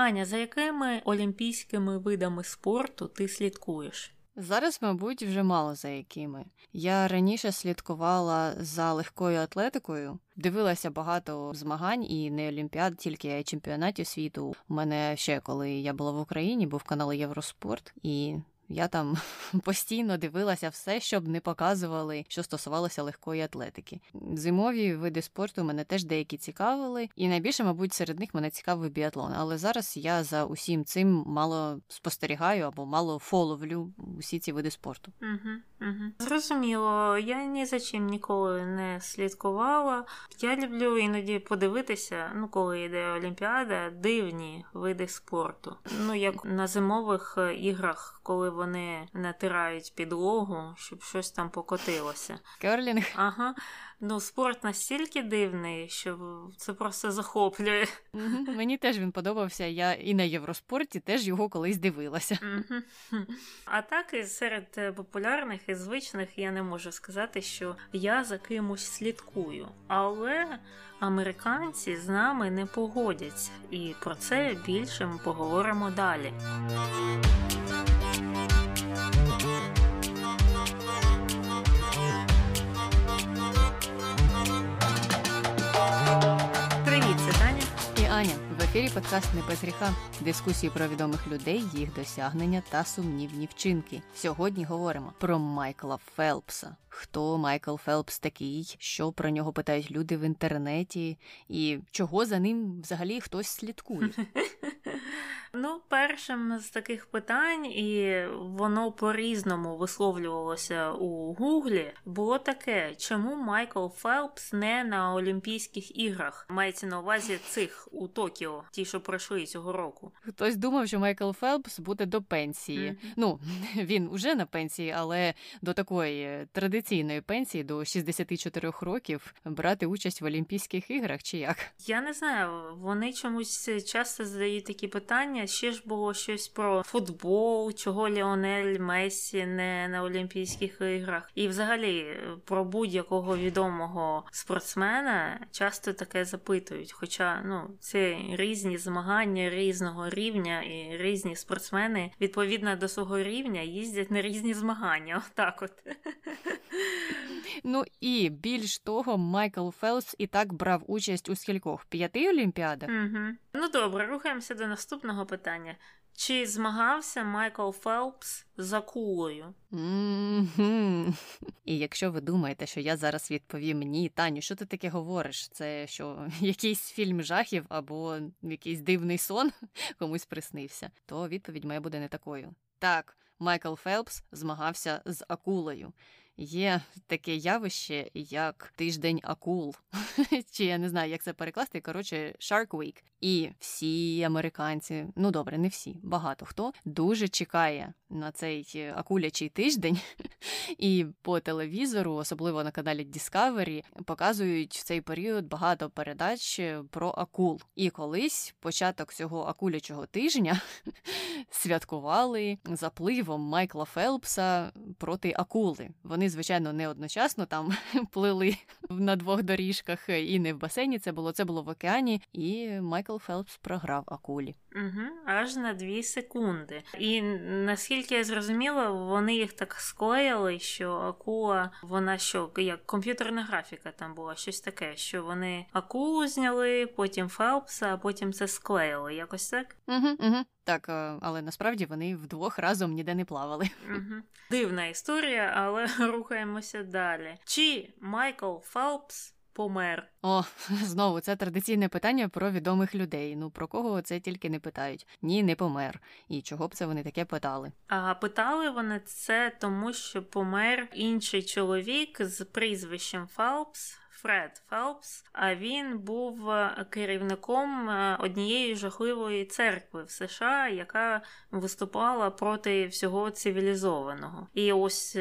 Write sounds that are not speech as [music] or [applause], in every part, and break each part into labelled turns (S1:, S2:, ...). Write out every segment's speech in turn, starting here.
S1: Аня, за якими олімпійськими видами спорту ти слідкуєш?
S2: Зараз, мабуть, вже мало за якими. Я раніше слідкувала за легкою атлетикою, дивилася багато змагань і не олімпіад, тільки чемпіонатів світу. У мене ще коли я була в Україні, був канал Євроспорт, і я там [laughs] постійно дивилася все, щоб не показували, що стосувалося легкої атлетики. Зимові види спорту мене теж деякі цікавили, і найбільше, мабуть, серед них мене цікавий біатлон. Але зараз я за усім цим мало спостерігаю або мало фоловлю усі ці види спорту.
S1: Угу, угу. Зрозуміло, я ні за чим ніколи не слідкувала. Я люблю іноді подивитися, ну коли йде Олімпіада, дивні види спорту. Ну як на зимових іграх, коли вони натирають підлогу, щоб щось там покотилося.
S2: Керлінг?
S1: Ага. Ну, спорт настільки дивний, що це просто захоплює.
S2: Угу. Мені теж він подобався. Я і на Євроспорті теж його колись дивилася.
S1: Угу. А так і серед е, популярних і звичних я не можу сказати, що я за кимось слідкую. Але американці з нами не погодяться, і про це більше ми поговоримо далі.
S2: Ефірі подкаст не без гріха. Дискусії про відомих людей, їх досягнення та сумнівні вчинки. Сьогодні говоримо про Майкла Фелпса. Хто Майкл Фелпс такий, що про нього питають люди в інтернеті, і чого за ним взагалі хтось слідкує. [laughs]
S1: Ну, першим з таких питань, і воно по-різному висловлювалося у Гуглі, було таке: чому Майкл Фелпс не на Олімпійських іграх? Мається на увазі цих у Токіо, ті, що пройшли цього року.
S2: Хтось думав, що Майкл Фелпс буде до пенсії. Mm-hmm. Ну [laughs] він уже на пенсії, але до такої традиційної пенсії до 64 років брати участь в Олімпійських іграх чи як?
S1: Я не знаю. Вони чомусь часто задають такі питання. Ще ж було щось про футбол, чого Ліонель Месі не на Олімпійських іграх, і взагалі про будь-якого відомого спортсмена часто таке запитують. Хоча ну це різні змагання різного рівня, і різні спортсмени відповідно до свого рівня їздять на різні змагання. Отак от.
S2: Ну і більш того, Майкл Фелпс і так брав участь у скількох п'яти олімпіадах.
S1: Угу. Ну добре, рухаємося до наступного питання. Чи змагався Майкл Фелпс з акулою?
S2: Mm-hmm. І якщо ви думаєте, що я зараз відповім ні, Таню, що ти таке говориш? Це що [laughs] якийсь фільм жахів або якийсь дивний сон [laughs] комусь приснився, то відповідь моя буде не такою. Так, Майкл Фелпс змагався з акулою. Є таке явище, як тиждень акул, [laughs] чи я не знаю, як це перекласти. Коротше, Shark Week. І всі американці, ну добре, не всі, багато хто дуже чекає на цей акулячий тиждень, [laughs] і по телевізору, особливо на каналі Discovery, показують в цей період багато передач про акул. І колись початок цього акулячого тижня [laughs] святкували запливом Майкла Фелпса проти акули. Вони, звичайно, не одночасно там [laughs] плили на двох доріжках і не в басейні. Це було це було в океані, і Майкл Фелпс програв акулі.
S1: Угу, Аж на дві секунди. І наскільки я зрозуміла, вони їх так склеїли, що акула, вона що, як комп'ютерна графіка там була, щось таке, що вони акулу зняли, потім Фелпса, а потім це склеїли. Якось так?
S2: Угу, угу. Так, але насправді вони вдвох разом ніде не плавали. [laughs]
S1: Угу. Дивна історія, але [laughs] рухаємося далі. Чи Майкл Фелпс помер?
S2: О, [laughs] знову це традиційне питання про відомих людей. Ну про кого це тільки не питають. Ні, не помер. І чого б це вони таке питали?
S1: А питали вони це тому, що помер інший чоловік з прізвищем Фелпс. Фред Фелпс, а він був керівником однієї жахливої церкви в США, яка виступала проти всього цивілізованого. І ось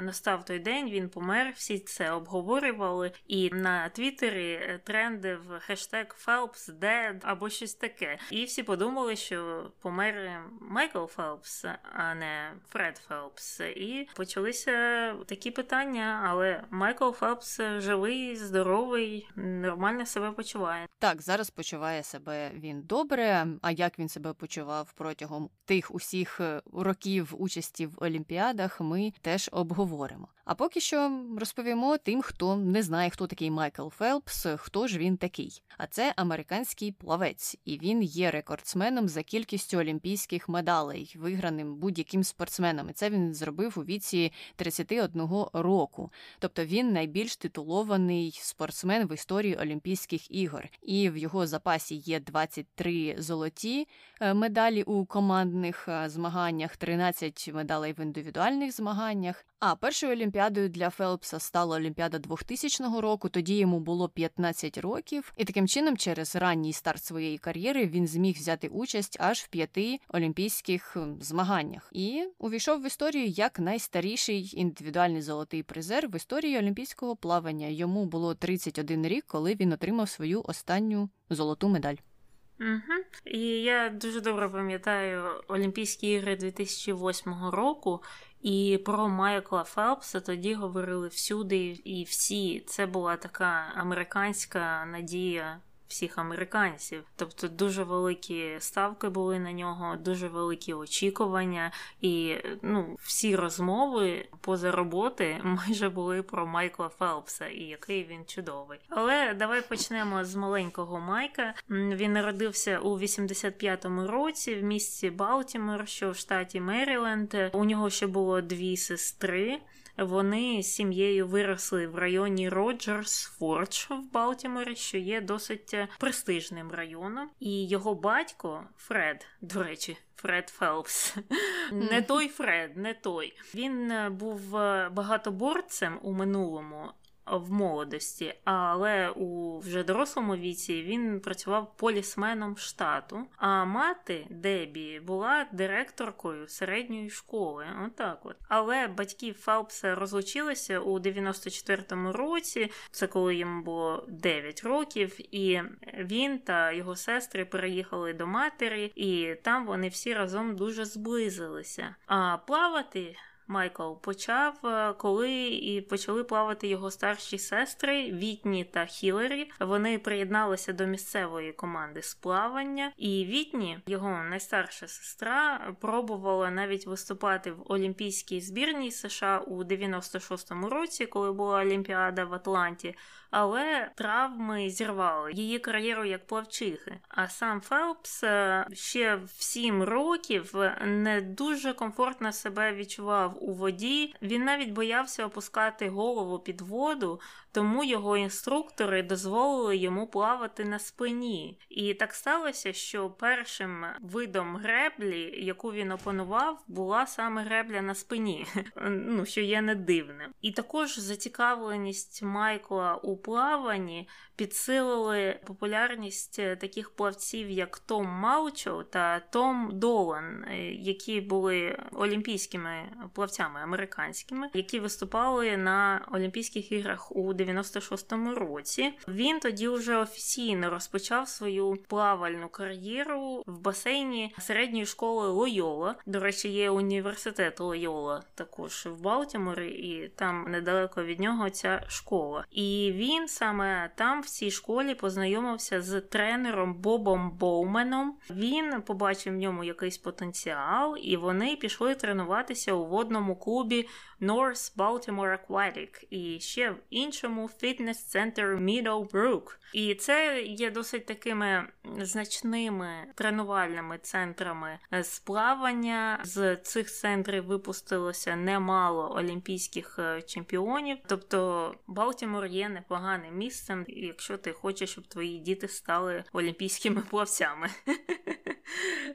S1: настав той день, він помер, всі це обговорювали. І на Твіттері трендив хештег Phelps Dead або щось таке. І всі подумали, що помер Майкл Фелпс, а не Фред Фелпс. І почалися такі питання, але Майкл Фелпс живий здоровий, нормально себе почуває.
S2: Так, зараз почуває себе він добре. А як він себе почував протягом тих усіх е, років участі в Олімпіадах, ми теж обговоримо. А поки що розповімо тим, хто не знає, хто такий Майкл Фелпс, хто ж він такий. А це американський плавець, і він є рекордсменом за кількістю олімпійських медалей, виграним будь-яким спортсменом. І це він зробив у віці 31 року. Тобто він найбільш титулований спортсмен в історії Олімпійських ігор. І в його запасі є 23 золоті е, медалі у командних е, змаганнях, 13 медалей в індивідуальних змаганнях. А першою олімпіадою для Фелпса стала Олімпіада 2000 року. Тоді йому було 15 років, і таким чином, через ранній старт своєї кар'єри, він зміг взяти участь аж в п'яти олімпійських змаганнях і увійшов в історію як найстаріший індивідуальний золотий призер в історії олімпійського плавання. Йому було 31 рік, коли він отримав свою останню золоту медаль.
S1: Угу. І я дуже добре пам'ятаю Олімпійські ігри 2008 року, і про Майкла Фелпса тоді говорили всюди і всі. Це була така американська надія всіх американців. Тобто дуже великі ставки були на нього, дуже великі очікування, і ну, всі розмови поза роботи [laughs] майже були про Майкла Фелпса і який він чудовий. Але давай почнемо з маленького Майка. Він народився у 85-му році в місті Балтімор, що в штаті Меріленд. У нього ще було дві сестри. Вони з сім'єю виросли в районі Роджерс Фордж в Балтіморі, що є досить е, престижним районом. І його батько Фред, до речі, Фред Фелпс. Не той Фред, не той. Він е, був е, багатоборцем у минулому, в молодості, але у вже дорослому віці він працював полісменом штату. А мати Дебі була директоркою середньої школи. Отак от. Але батьки Фелпса розлучилися у 94-му році, це коли йому було 9 років, і він та його сестри переїхали до матері, і там вони всі разом дуже зблизилися. А плавати. Майкл почав, е, коли і почали плавати його старші сестри Вітні та Хілері. Вони приєдналися до місцевої команди з плавання, і Вітні, його найстарша сестра, пробувала навіть виступати в Олімпійській збірній США у 96-му році, коли була Олімпіада в Атланті але травми зірвали її кар'єру як плавчихи. А сам Фелпс е, ще в сім років не дуже комфортно себе відчував у воді. Він навіть боявся опускати голову під воду, тому його інструктори дозволили йому плавати на спині. І так сталося, що першим видом греблі, яку він опанував, була саме гребля на спині, [laughs] ну що є не дивним. І також зацікавленість Майкла у плаванні підсилили популярність таких плавців, як Том Маучо та Том Долан, які були олімпійськими плавцями американськими, які виступали на Олімпійських іграх у 96-му році. Він тоді вже офіційно розпочав свою плавальну кар'єру в басейні середньої школи Лойола. До речі, є університет Лойола також в Балтіморі, і там недалеко від нього ця школа. І він саме там в цій школі познайомився з тренером Бобом Боуменом. Він побачив в ньому якийсь потенціал, і вони пішли тренуватися у водному клубі North Baltimore Aquatic і ще в іншому фітнес-центр Meadowbrook. І це є досить такими значними тренувальними центрами з плавання. З цих центрів випустилося немало олімпійських е, чемпіонів. Тобто Балтімор є непоганим місцем, якщо ти хочеш, щоб твої діти стали олімпійськими плавцями. [laughs]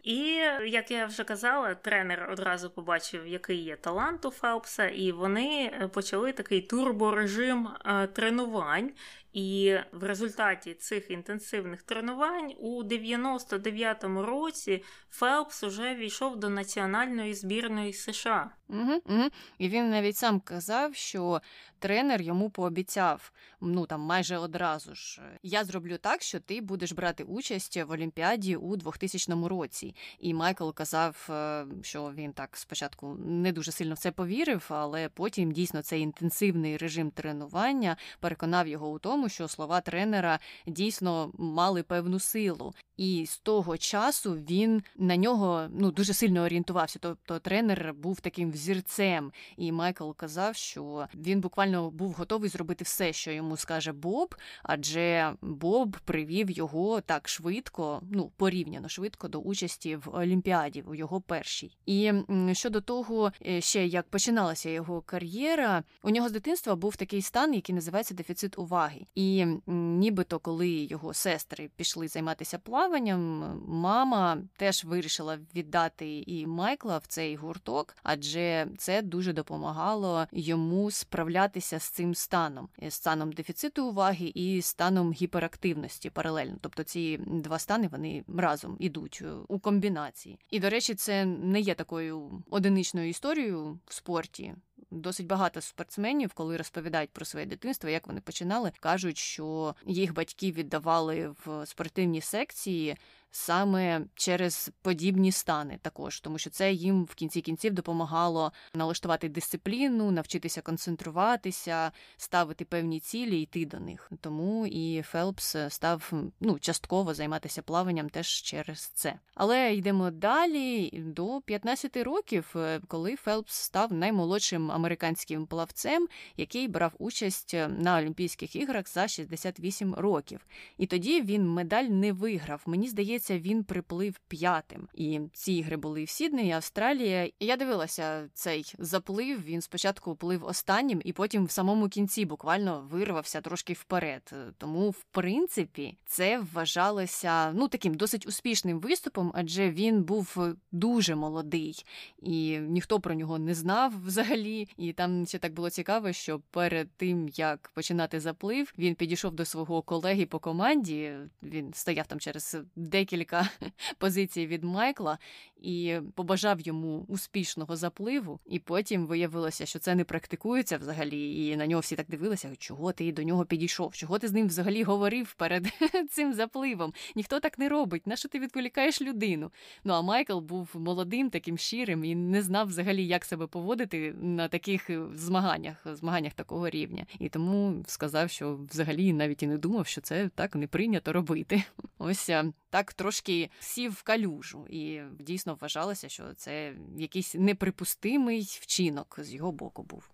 S1: І як я вже казала, тренер одразу побачив, який є талант у Фелпса, і вони почали такий турборежим е, тренувань. І в результаті цих інтенсивних тренувань у 99-му році Фелпс уже війшов до національної збірної США.
S2: Угу, угу. І він навіть сам казав, що тренер йому пообіцяв ну там майже одразу ж: я зроблю так, що ти будеш брати участь в Олімпіаді у 2000 році. І Майкл казав, е, що він так спочатку не дуже сильно в це повірив, але потім дійсно цей інтенсивний режим тренування переконав його у тому, що слова тренера дійсно мали певну силу. І з того часу він на нього ну дуже сильно орієнтувався. Тобто тренер був таким взірцем, і Майкл казав, що він буквально був готовий зробити все, що йому скаже Боб, адже Боб привів його так швидко, ну порівняно швидко до участі в Олімпіаді у його першій. І щодо того, е, ще як починалася його кар'єра, у нього з дитинства був такий стан, який називається дефіцит уваги. І нібито, коли його сестри пішли займатися плаванням, мама теж вирішила віддати і Майкла в цей гурток, адже це дуже допомагало йому справлятися з цим станом, станом дефіциту уваги і станом гіперактивності паралельно. Тобто ці два стани вони разом ідуть е, у комбінації. І до речі, це не є такою одиничною історією в спорті. Досить багато спортсменів, коли розповідають про своє дитинство, як вони починали, кажуть, що їх батьки віддавали в спортивні секції саме через подібні стани, також тому, що це їм в кінці кінців допомагало налаштувати дисципліну, навчитися концентруватися, ставити певні цілі йти до них. Тому і Фелпс став ну частково займатися плаванням теж через це. Але йдемо далі до 15 років, е, коли Фелпс став наймолодшим американським плавцем, який брав участь на Олімпійських іграх за 68 років. І тоді він медаль не виграв. Мені здається здається, він приплив п'ятим. І ці ігри були в Сіднеї, Австралія. І я дивилася цей заплив. Він спочатку плив останнім, і потім в самому кінці буквально вирвався трошки вперед. Тому, в принципі, це вважалося ну таким досить успішним виступом, адже він був дуже молодий, і ніхто про нього не знав взагалі. І там ще так було цікаво, що перед тим як починати заплив, він підійшов до свого колеги по команді. Він стояв там через декілька декілька [laughs] позицій від Майкла і побажав йому успішного запливу. І потім виявилося, що це не практикується взагалі. І на нього всі так дивилися, чого ти до нього підійшов, чого ти з ним взагалі говорив перед [laughs] цим запливом. Ніхто так не робить. На що ти відволікаєш людину? Ну а Майкл був молодим, таким щирим і не знав взагалі, як себе поводити на таких змаганнях, змаганнях такого рівня. І тому сказав, що взагалі навіть і не думав, що це так не прийнято робити. [laughs] Ось так трошки сів в калюжу, і дійсно вважалося, що це якийсь неприпустимий вчинок з його боку був.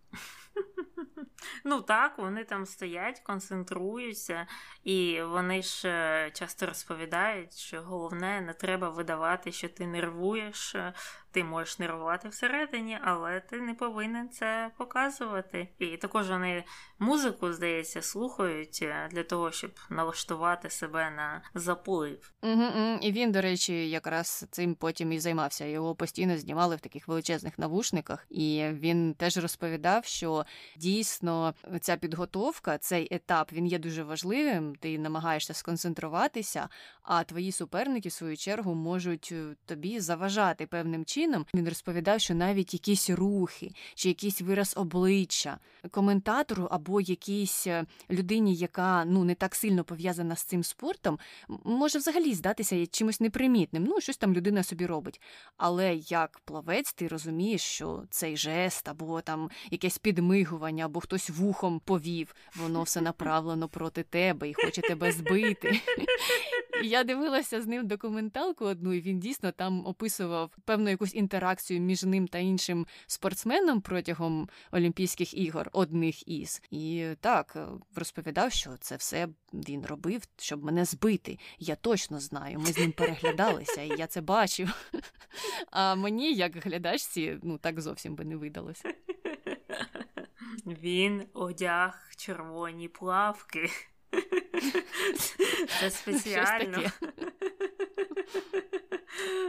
S2: [laughs]
S1: Ну так, вони там стоять, концентруються, і вони ж е, часто розповідають, що головне не треба видавати, що ти нервуєш, е, ти можеш нервувати всередині, але ти не повинен це показувати. І також вони музику, здається, слухають е, для того, щоб налаштувати себе на заплив.
S2: Угу, І він, до речі, якраз цим потім і займався. Його постійно знімали в таких величезних навушниках, і він теж розповідав, що дійсно ця підготовка, цей етап, він є дуже важливим. Ти намагаєшся сконцентруватися, а твої суперники, в свою чергу, можуть е, тобі заважати певним чином чином він розповідав, що навіть якісь рухи чи якийсь вираз обличчя коментатору або якійсь е, людині, яка ну не так сильно пов'язана з цим спортом, може взагалі здатися чимось непримітним. Ну, щось там людина собі робить. Але як плавець, ти розумієш, що цей жест або там якесь підмигування, або хтось вухом повів, воно все направлено проти тебе і хоче тебе збити. [laughs] Я дивилася з ним документалку одну, і він дійсно там описував певну якусь інтеракцію між ним та іншим спортсменом протягом Олімпійських ігор, одних із. І так е, розповідав, що це все він робив, щоб мене збити. Я точно знаю. Ми з ним переглядалися, і я це бачив. А мені, як глядачці, ну так зовсім би не видалося.
S1: Він одяг червоні плавки. [laughs] Це спеціально.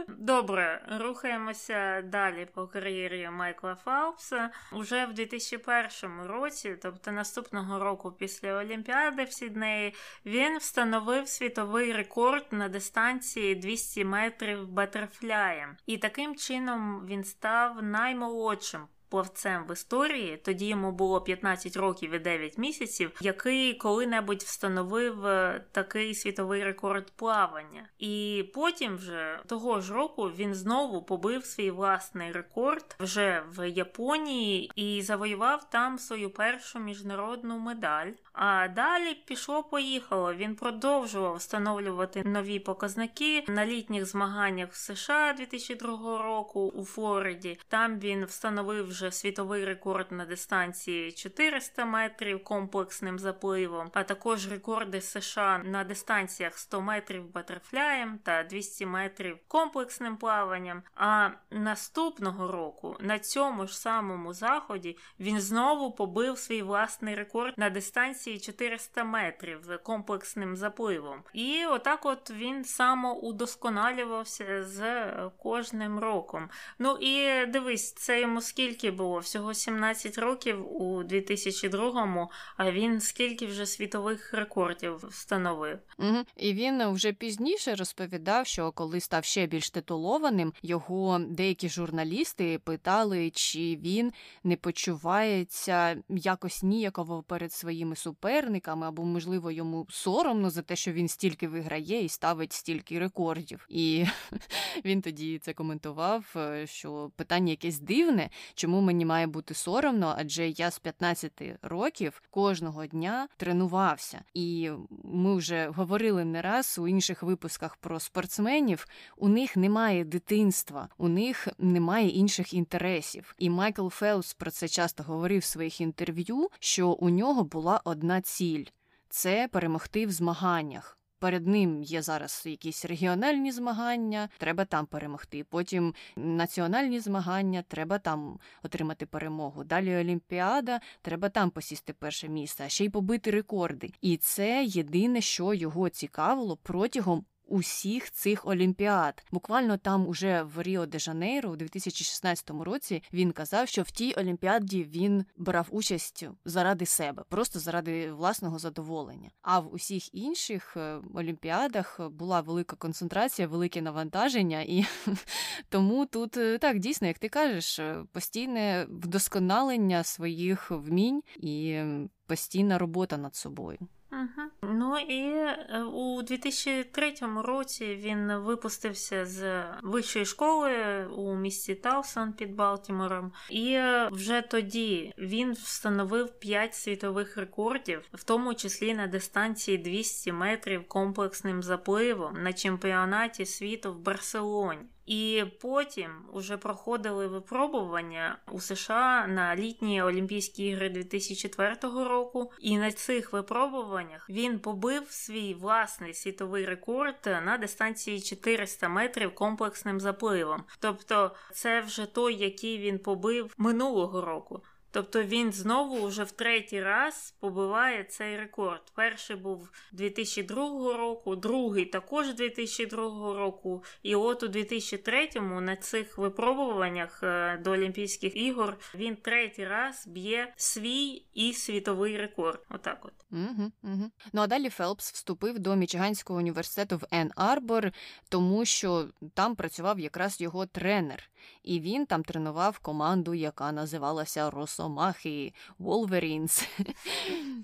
S1: Добре, рухаємося далі по кар'єрі Майкла Фаупса. Уже в 2001 році, тобто наступного року після Олімпіади в Сіднеї, він встановив світовий рекорд на дистанції 200 метрів батерфляєм. І таким чином він став наймолодшим плавцем в історії, тоді йому було 15 років і 9 місяців, який коли-небудь встановив е, такий світовий рекорд плавання. І потім, вже того ж року, він знову побив свій власний рекорд вже в Японії і завоював там свою першу міжнародну медаль. А далі пішло-поїхало. Він продовжував встановлювати нові показники на літніх змаганнях в США 2002 року у Флориді. Там він встановив вже світовий рекорд на дистанції 400 метрів комплексним запливом, а також рекорди США на дистанціях 100 метрів батерфляєм та 200 метрів комплексним плаванням. А наступного року на цьому ж самому заході він знову побив свій власний рекорд на дистанції 400 метрів комплексним запливом. І отак, от він самоудосконалювався з кожним роком. Ну і дивись, це йому скільки було? Всього 17 років у 2002-му, а він скільки вже світових рекордів встановив.
S2: Угу. І він вже пізніше розповідав, що коли став ще більш титулованим, його деякі журналісти питали, чи він не почувається якось ніяково перед своїми суперниками, або, можливо, йому соромно за те, що він стільки виграє і ставить стільки рекордів. І [laughs] він тоді це коментував, е, що питання якесь дивне, чому мені має бути соромно, адже я з 15 років кожного дня тренувався. І ми вже говорили не раз у інших випусках про спортсменів. У них немає дитинства, у них немає інших інтересів. І Майкл Фелпс про це часто говорив в своїх інтерв'ю, що у нього була одна ціль це перемогти в змаганнях. Перед ним є зараз якісь регіональні змагання, треба там перемогти. Потім національні змагання, треба там отримати перемогу. Далі Олімпіада, треба там посісти перше місце, а ще й побити рекорди. І це єдине, що його цікавило протягом усіх цих олімпіад. Буквально там, уже в Ріо де Жанейро, у 2016 році, він казав, що в тій олімпіаді він брав участь заради себе, просто заради власного задоволення. А в усіх інших е, олімпіадах була велика концентрація, велике навантаження, і [laughs] тому тут е, так дійсно, як ти кажеш, е, постійне вдосконалення своїх вмінь і постійна робота над собою.
S1: Угу. Ну і е, у 2003 році він випустився з вищої школи у місті Талсон під Балтімором, і е, вже тоді він встановив 5 світових рекордів, в тому числі на дистанції 200 метрів комплексним запливом на чемпіонаті світу в Барселоні. І потім уже проходили випробування у США на літні Олімпійські ігри 2004 року. І на цих випробуваннях він побив свій власний світовий рекорд на дистанції 400 метрів комплексним запливом. Тобто, це вже той, який він побив минулого року. Тобто він знову вже в третій раз побиває цей рекорд. Перший був 2002 року, другий також 2002 року. І от у 2003-му на цих випробуваннях е, до Олімпійських ігор він третій раз б'є свій і світовий рекорд. Отак от.
S2: Угу, угу. Ну а далі Фелпс вступив до Мічиганського університету в Ен Арбор, тому що там працював якраз його тренер, і він там тренував команду, яка називалася Росомахи Волверінс. [laughs]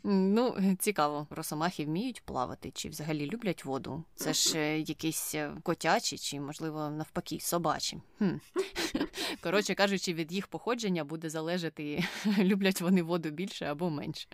S2: Ну, цікаво, росомахи вміють плавати чи взагалі люблять воду. Це ж е, якісь е, котячі, чи, можливо, навпаки, собачі. Хм. [laughs] Коротше кажучи, від їх походження буде залежати, [laughs] люблять вони воду більше або менше.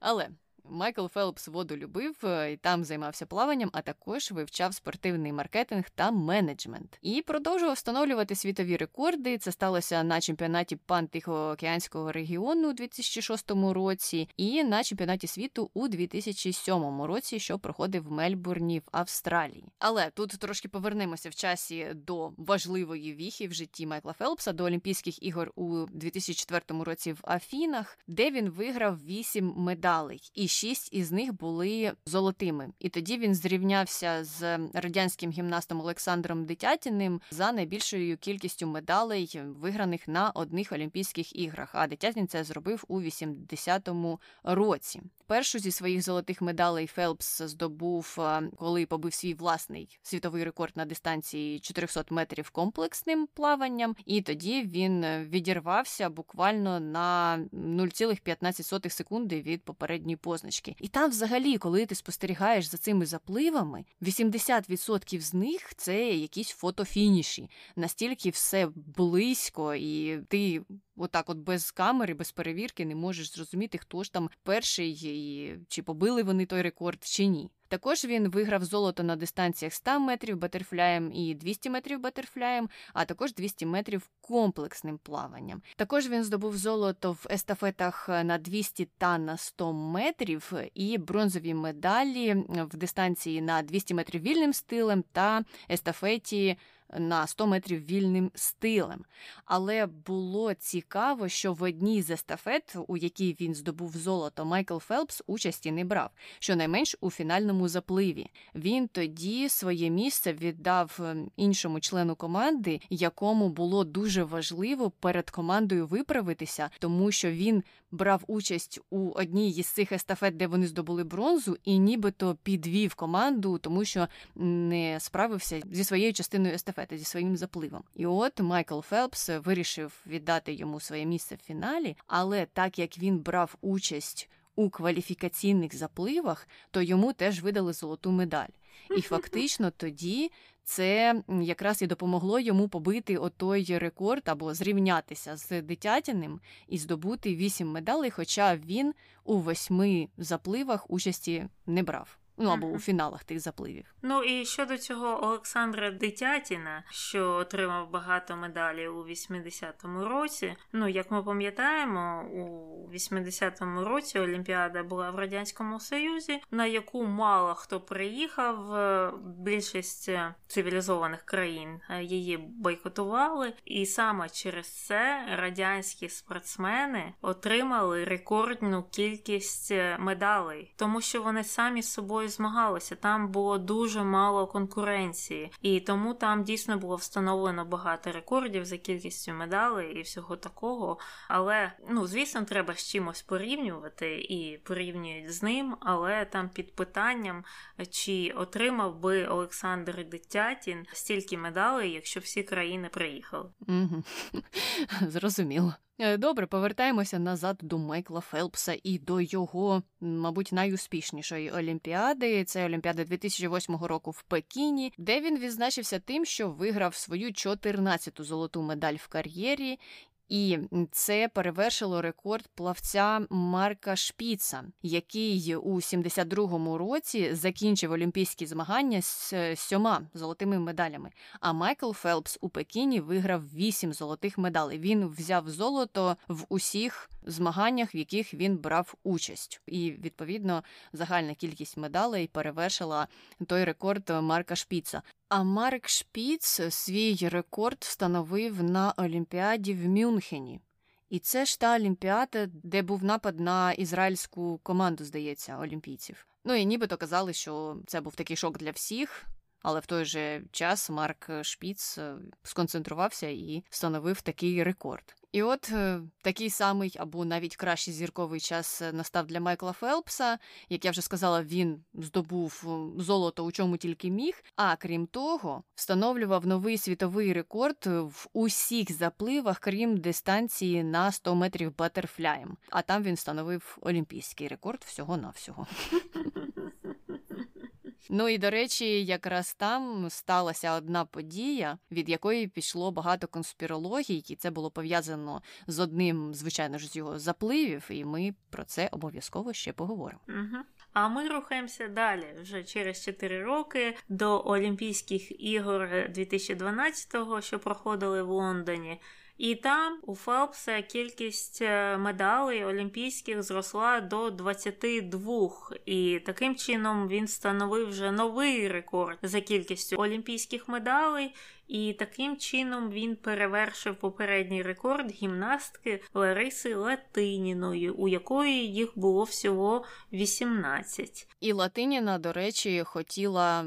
S2: Але Майкл Фелпс воду любив е, і там займався плаванням, а також вивчав спортивний маркетинг та менеджмент. І продовжував встановлювати світові рекорди. Це сталося на чемпіонаті Пан-Тихоокеанського регіону у 2006 році, і на чемпіонаті світу у 2007 році, що проходив в Мельбурні в Австралії. Але тут трошки повернемося в часі до важливої віхи в житті Майкла Фелпса до Олімпійських ігор у 2004 році в Афінах, де він виграв вісім медалей. І шість із них були золотими. І тоді він зрівнявся з радянським гімнастом Олександром Дитятіним за найбільшою кількістю медалей, виграних на одних Олімпійських іграх. А Дитятін це зробив у 80-му році. Першу зі своїх золотих медалей Фелпс здобув, е, коли побив свій власний світовий рекорд на дистанції 400 метрів комплексним плаванням, і тоді він відірвався буквально на 0,15 секунди від попередньої позначки. І там, взагалі, коли ти спостерігаєш за цими запливами, 80% з них це якісь фотофініші, настільки все близько, і ти отак, от без камери, без перевірки, не можеш зрозуміти, хто ж там перший, і чи побили вони той рекорд, чи ні. Також він виграв золото на дистанціях 100 метрів батерфляєм і 200 метрів батерфляєм, а також 200 метрів комплексним плаванням. Також він здобув золото в естафетах на 200 та на 100 метрів і бронзові медалі в дистанції на 200 метрів вільним стилем та естафеті на 100 метрів вільним стилем. Але було цікаво, що в одній з естафет, у якій він здобув золото, Майкл Фелпс участі не брав, щонайменш у фінальному запливі. Він тоді своє місце віддав ем, іншому члену команди, якому було дуже важливо перед командою виправитися, тому що він брав участь у одній із цих естафет, де вони здобули бронзу, і нібито підвів команду, тому що не справився зі своєю частиною естафети, зі своїм запливом. І от Майкл Фелпс вирішив віддати йому своє місце в фіналі, але так як він брав участь у кваліфікаційних запливах, то йому теж видали золоту медаль. І [laughs] фактично тоді це якраз і допомогло йому побити отой рекорд або зрівнятися з дитятяним і здобути вісім медалей, хоча він у восьми запливах участі не брав ну або у фіналах тих запливів.
S1: Ну і щодо цього Олександра Дитятіна, що отримав багато медалей у 80-му році. Ну як ми пам'ятаємо, у 80-му році Олімпіада була в радянському Союзі, на яку мало хто приїхав. Більшість цивілізованих країн її бойкотували, і саме через це радянські спортсмени отримали рекордну кількість медалей, тому що вони самі з собою змагалися. Там було дуже мало конкуренції, і тому там дійсно було встановлено багато рекордів за кількістю медалей і всього такого. Але ну звісно, треба з чимось порівнювати і порівнюють з ним. Але там під питанням, чи отримав би Олександр Дитятін стільки медалей, якщо всі країни приїхали. [laughs]
S2: Зрозуміло. Е, добре, повертаємося назад до Майкла Фелпса і до його, мабуть, найуспішнішої олімпіади. Це Олімпіада 2008 року в Пекіні, де він відзначився тим, що виграв свою 14-ту золоту медаль в кар'єрі і це перевершило рекорд плавця Марка Шпіца, який у 72-му році закінчив олімпійські змагання з сьома золотими медалями. А Майкл Фелпс у Пекіні виграв вісім золотих медалей. Він взяв золото в усіх змаганнях, в яких він брав участь, і відповідно загальна кількість медалей перевершила той рекорд Марка Шпіца. А Марк Шпіц свій рекорд встановив на Олімпіаді в Мюнхені. І це ж та Олімпіада, де був напад на ізраїльську команду, здається, олімпійців. Ну і нібито казали, що це був такий шок для всіх, але в той же час Марк Шпіц сконцентрувався і встановив такий рекорд. І от е, такий самий або навіть кращий зірковий час е, настав для Майкла Фелпса. Як я вже сказала, він здобув е, золото у чому тільки міг. А крім того, встановлював новий світовий рекорд в усіх запливах, крім дистанції на 100 метрів батерфляєм. А там він встановив олімпійський рекорд всього-навсього. [laughs] Ну і до речі, якраз там сталася одна подія, від якої пішло багато конспірологій, і це було пов'язано з одним, звичайно ж, з його запливів, і ми про це обов'язково ще поговоримо.
S1: Угу. А ми рухаємося далі вже через 4 роки до Олімпійських ігор 2012-го, що проходили в Лондоні. І там у Фелпса кількість е, медалей олімпійських зросла до 22. І таким чином він встановив вже новий рекорд за кількістю олімпійських медалей. І таким чином він перевершив попередній рекорд гімнастки Лариси Латиніної, у якої їх було всього 18.
S2: І Латиніна, до речі, хотіла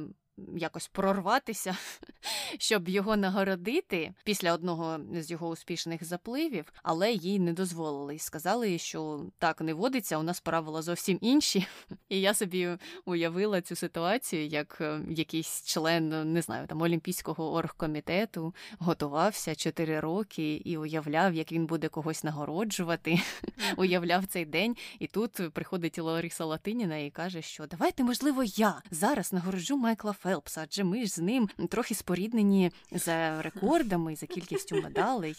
S2: якось прорватися, [laughs] щоб його нагородити після одного з його успішних запливів, але їй не дозволили і сказали, що так не водиться, у нас правила зовсім інші. [laughs] І я собі уявила цю ситуацію, як е, якийсь член не знаю, там олімпійського оргкомітету готувався 4 роки і уявляв, як він буде когось нагороджувати, [laughs] уявляв цей день. І тут приходить Лариса Латиніна і каже, що давайте, можливо, я зараз нагороджу Майкла. Фелпса, адже ми ж з ним трохи споріднені за рекордами, за кількістю медалей.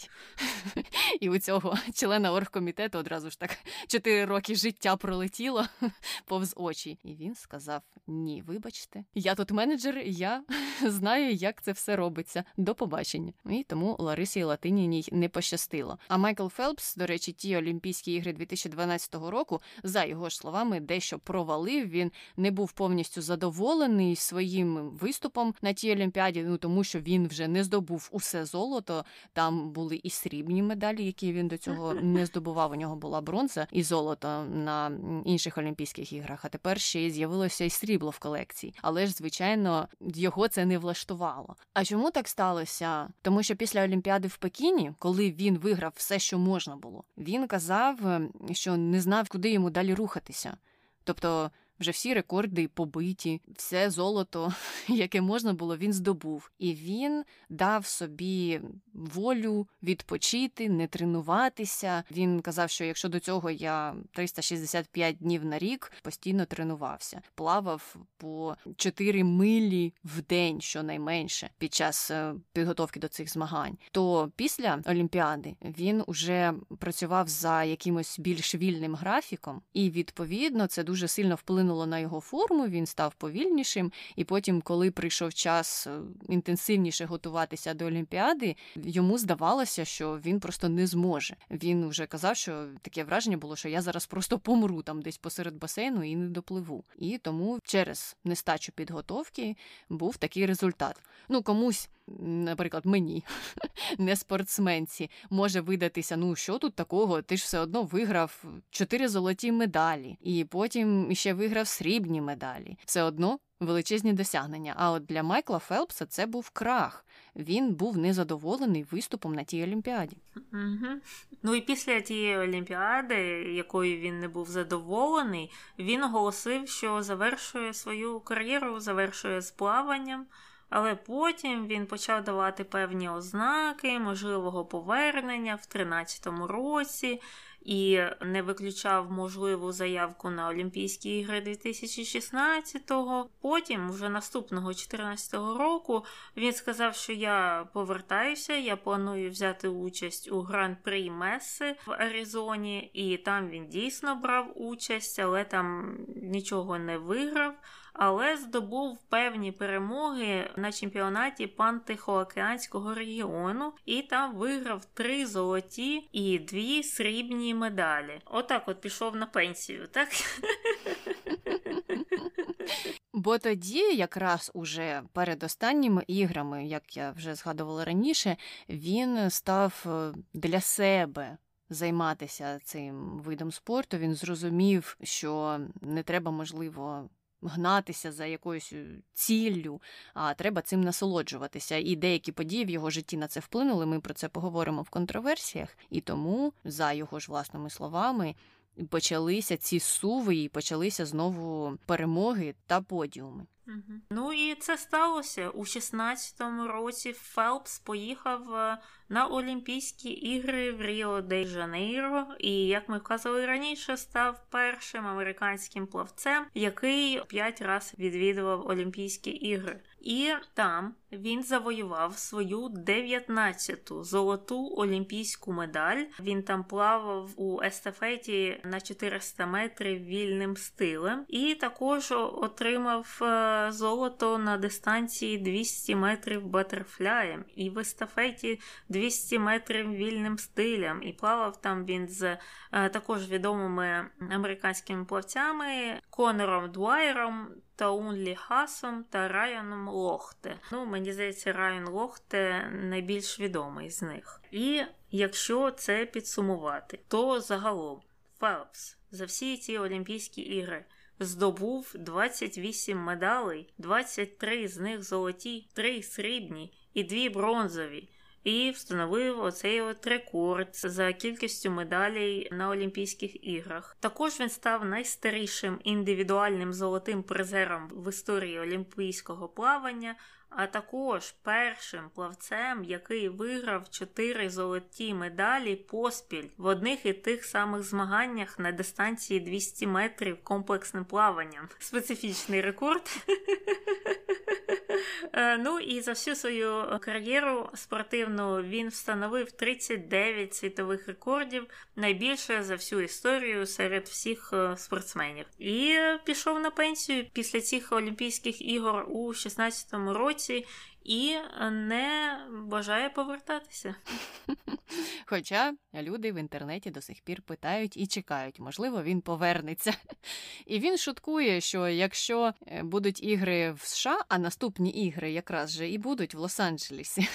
S2: І у цього члена оргкомітету одразу ж так чотири роки життя пролетіло повз очі. І він сказав: Ні, вибачте, я тут менеджер, я знаю, як це все робиться. До побачення. І тому Ларисі Латиніній не пощастило. А Майкл Фелпс, до речі, ті Олімпійські ігри 2012 року, за його ж словами, дещо провалив. Він не був повністю задоволений своїм виступом на тій олімпіаді, ну тому що він вже не здобув усе золото. Там були і срібні медалі, які він до цього не здобував. У нього була бронза і золото на інших олімпійських іграх. А тепер ще й з'явилося і срібло в колекції. Але ж, звичайно, його це не влаштувало. А чому так сталося? Тому що після Олімпіади в Пекіні, коли він виграв все, що можна було, він казав, що не знав, куди йому далі рухатися. Тобто вже всі рекорди побиті, все золото, [laughs] яке можна було, він здобув. І він дав собі волю відпочити, не тренуватися. Він казав, що якщо до цього я 365 днів на рік постійно тренувався, плавав по 4 милі в день, щонайменше, під час е, підготовки до цих змагань, то після Олімпіади він уже працював за якимось більш вільним графіком, і відповідно це дуже сильно вплинуло вплинуло на його форму, він став повільнішим. І потім, коли прийшов час е, інтенсивніше готуватися до Олімпіади, йому здавалося, що він просто не зможе. Він вже казав, що таке враження було, що я зараз просто помру там десь посеред басейну і не допливу. І тому через нестачу підготовки був такий результат. Ну комусь наприклад, мені, [laughs] не спортсменці, може видатися, ну що тут такого? Ти ж все одно виграв чотири золоті медалі, і потім ще виграв срібні медалі. Все одно. Величезні досягнення. А от для Майкла Фелпса це був крах. Він був незадоволений виступом на тій олімпіаді.
S1: Угу. Ну і після тієї олімпіади, якою він не був задоволений, він оголосив, що завершує свою кар'єру, завершує з плаванням. Але потім він почав давати певні ознаки можливого повернення в 13-му році і не виключав можливу заявку на Олімпійські ігри 2016-го. Потім, вже наступного 14-го року, він сказав, що я повертаюся, я планую взяти участь у гран-при Месси в Аризоні, і там він дійсно брав участь, але там нічого не виграв але здобув певні перемоги на чемпіонаті Пантихоокеанського регіону і там виграв три золоті і дві срібні медалі. Отак от пішов на пенсію, так?
S2: Бо тоді, якраз уже перед останніми іграми, як я вже згадувала раніше, він став е, для себе. Займатися цим видом спорту він зрозумів, що не треба можливо гнатися за якоюсь е, ціллю, а треба цим насолоджуватися. І деякі події в його житті на це вплинули. Ми про це поговоримо в контроверсіях, і тому, за його ж власними словами, почалися ці суви, і почалися знову перемоги та подіуми.
S1: Ну і це сталося у 16-му році. Фелпс поїхав е, на Олімпійські ігри в Ріо де Жанейро, і як ми казали раніше, став першим американським плавцем, який п'ять разів відвідував Олімпійські ігри. І там він завоював свою 19-ту золоту олімпійську медаль. Він там плавав у естафеті на 400 метрів вільним стилем, і також отримав е, золото на дистанції 200 метрів батерфляєм, і в естафеті 200 метрів вільним стилем. І плавав там він з е, також відомими американськими плавцями Конором Дуайером. Таунлі Хасом та Райаном Лохте. Ну, мені здається, Райан Лохте найбільш відомий з них. І якщо це підсумувати, то загалом Фелпс за всі ці Олімпійські ігри здобув 28 медалей, 23 з них золоті, 3 срібні і 2 бронзові і встановив оцей от рекорд за кількістю медалей на Олімпійських іграх. Також він став найстарішим індивідуальним золотим призером в історії олімпійського плавання. А також першим плавцем, який виграв чотири золоті медалі поспіль в одних і тих самих змаганнях на дистанції 200 метрів комплексним плаванням. Специфічний рекорд. [laughs] Е, ну і за всю свою кар'єру спортивну він встановив 39 світових рекордів, найбільше за всю історію серед всіх е, спортсменів. І пішов на пенсію після цих Олімпійських ігор у 16-му році і не бажає повертатися. [laughs]
S2: Хоча люди в інтернеті до сих пір питають і чекають, можливо, він повернеться. [laughs] І він шуткує, що якщо е, будуть ігри в США, а наступні ігри якраз же і будуть в Лос-Анджелесі,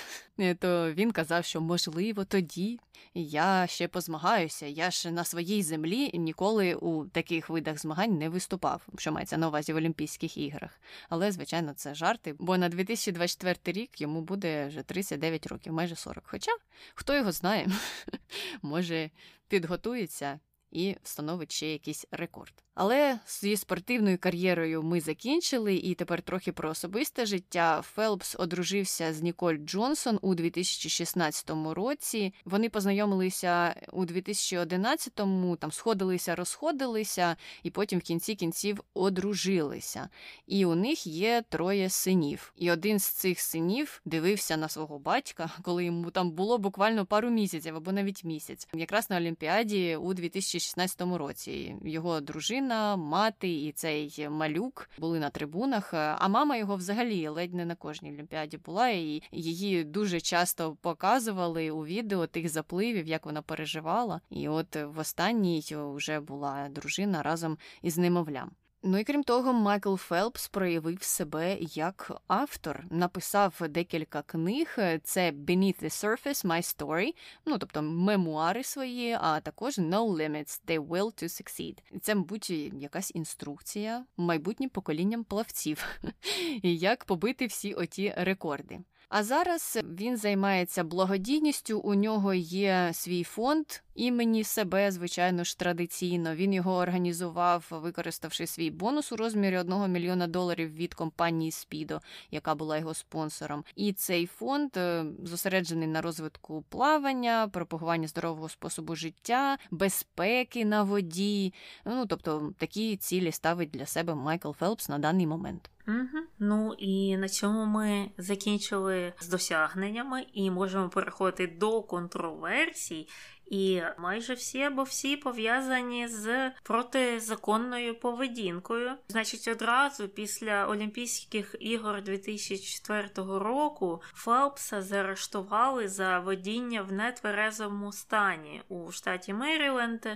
S2: [laughs] то він казав, що можливо тоді я ще позмагаюся. Я ж на своїй землі ніколи у таких видах змагань не виступав, що мається на увазі в Олімпійських іграх. Але, звичайно, це жарти, бо на 2024 рік йому буде вже 39 років, майже 40. Хоча хто його знає, [laughs] може підготується і встановить ще якийсь рекорд. Але зі спортивною кар'єрою ми закінчили, і тепер трохи про особисте життя. Фелпс одружився з Ніколь Джонсон у 2016 році. Вони познайомилися у 2011-му, там сходилися, розходилися, і потім в кінці кінців одружилися. І у них є троє синів. І один з цих синів дивився на свого батька, коли йому там було буквально пару місяців або навіть місяць, якраз на Олімпіаді у 2016 році. Його дружина дружина, мати і цей малюк були на трибунах. А мама його взагалі ледь не на кожній олімпіаді була, і її дуже часто показували у відео тих запливів, як вона переживала. І от в останній вже була дружина разом із немовлям. Ну і крім того, Майкл Фелпс проявив себе як автор, написав декілька книг. Це Beneath the Surface, My Story, ну тобто мемуари свої, а також No Limits, The Will to Succeed. Це, мабуть, якась інструкція майбутнім поколінням плавців, [laughs] як побити всі оті рекорди. А зараз він займається благодійністю. У нього є свій фонд імені себе, звичайно ж, традиційно. Він його організував, використавши свій бонус у розмірі 1 мільйона доларів від компанії Спідо, яка була його спонсором. І цей фонд е, зосереджений на розвитку плавання, пропагування здорового способу життя, безпеки на воді. Ну тобто такі цілі ставить для себе Майкл Фелпс на даний момент.
S1: Угу. Ну і на цьому ми закінчили з досягненнями і можемо переходити до контроверсій. І майже всі або всі пов'язані з протизаконною поведінкою. Значить, одразу після Олімпійських ігор 2004 року Фелпса заарештували за водіння в нетверезому стані у штаті Меріленд,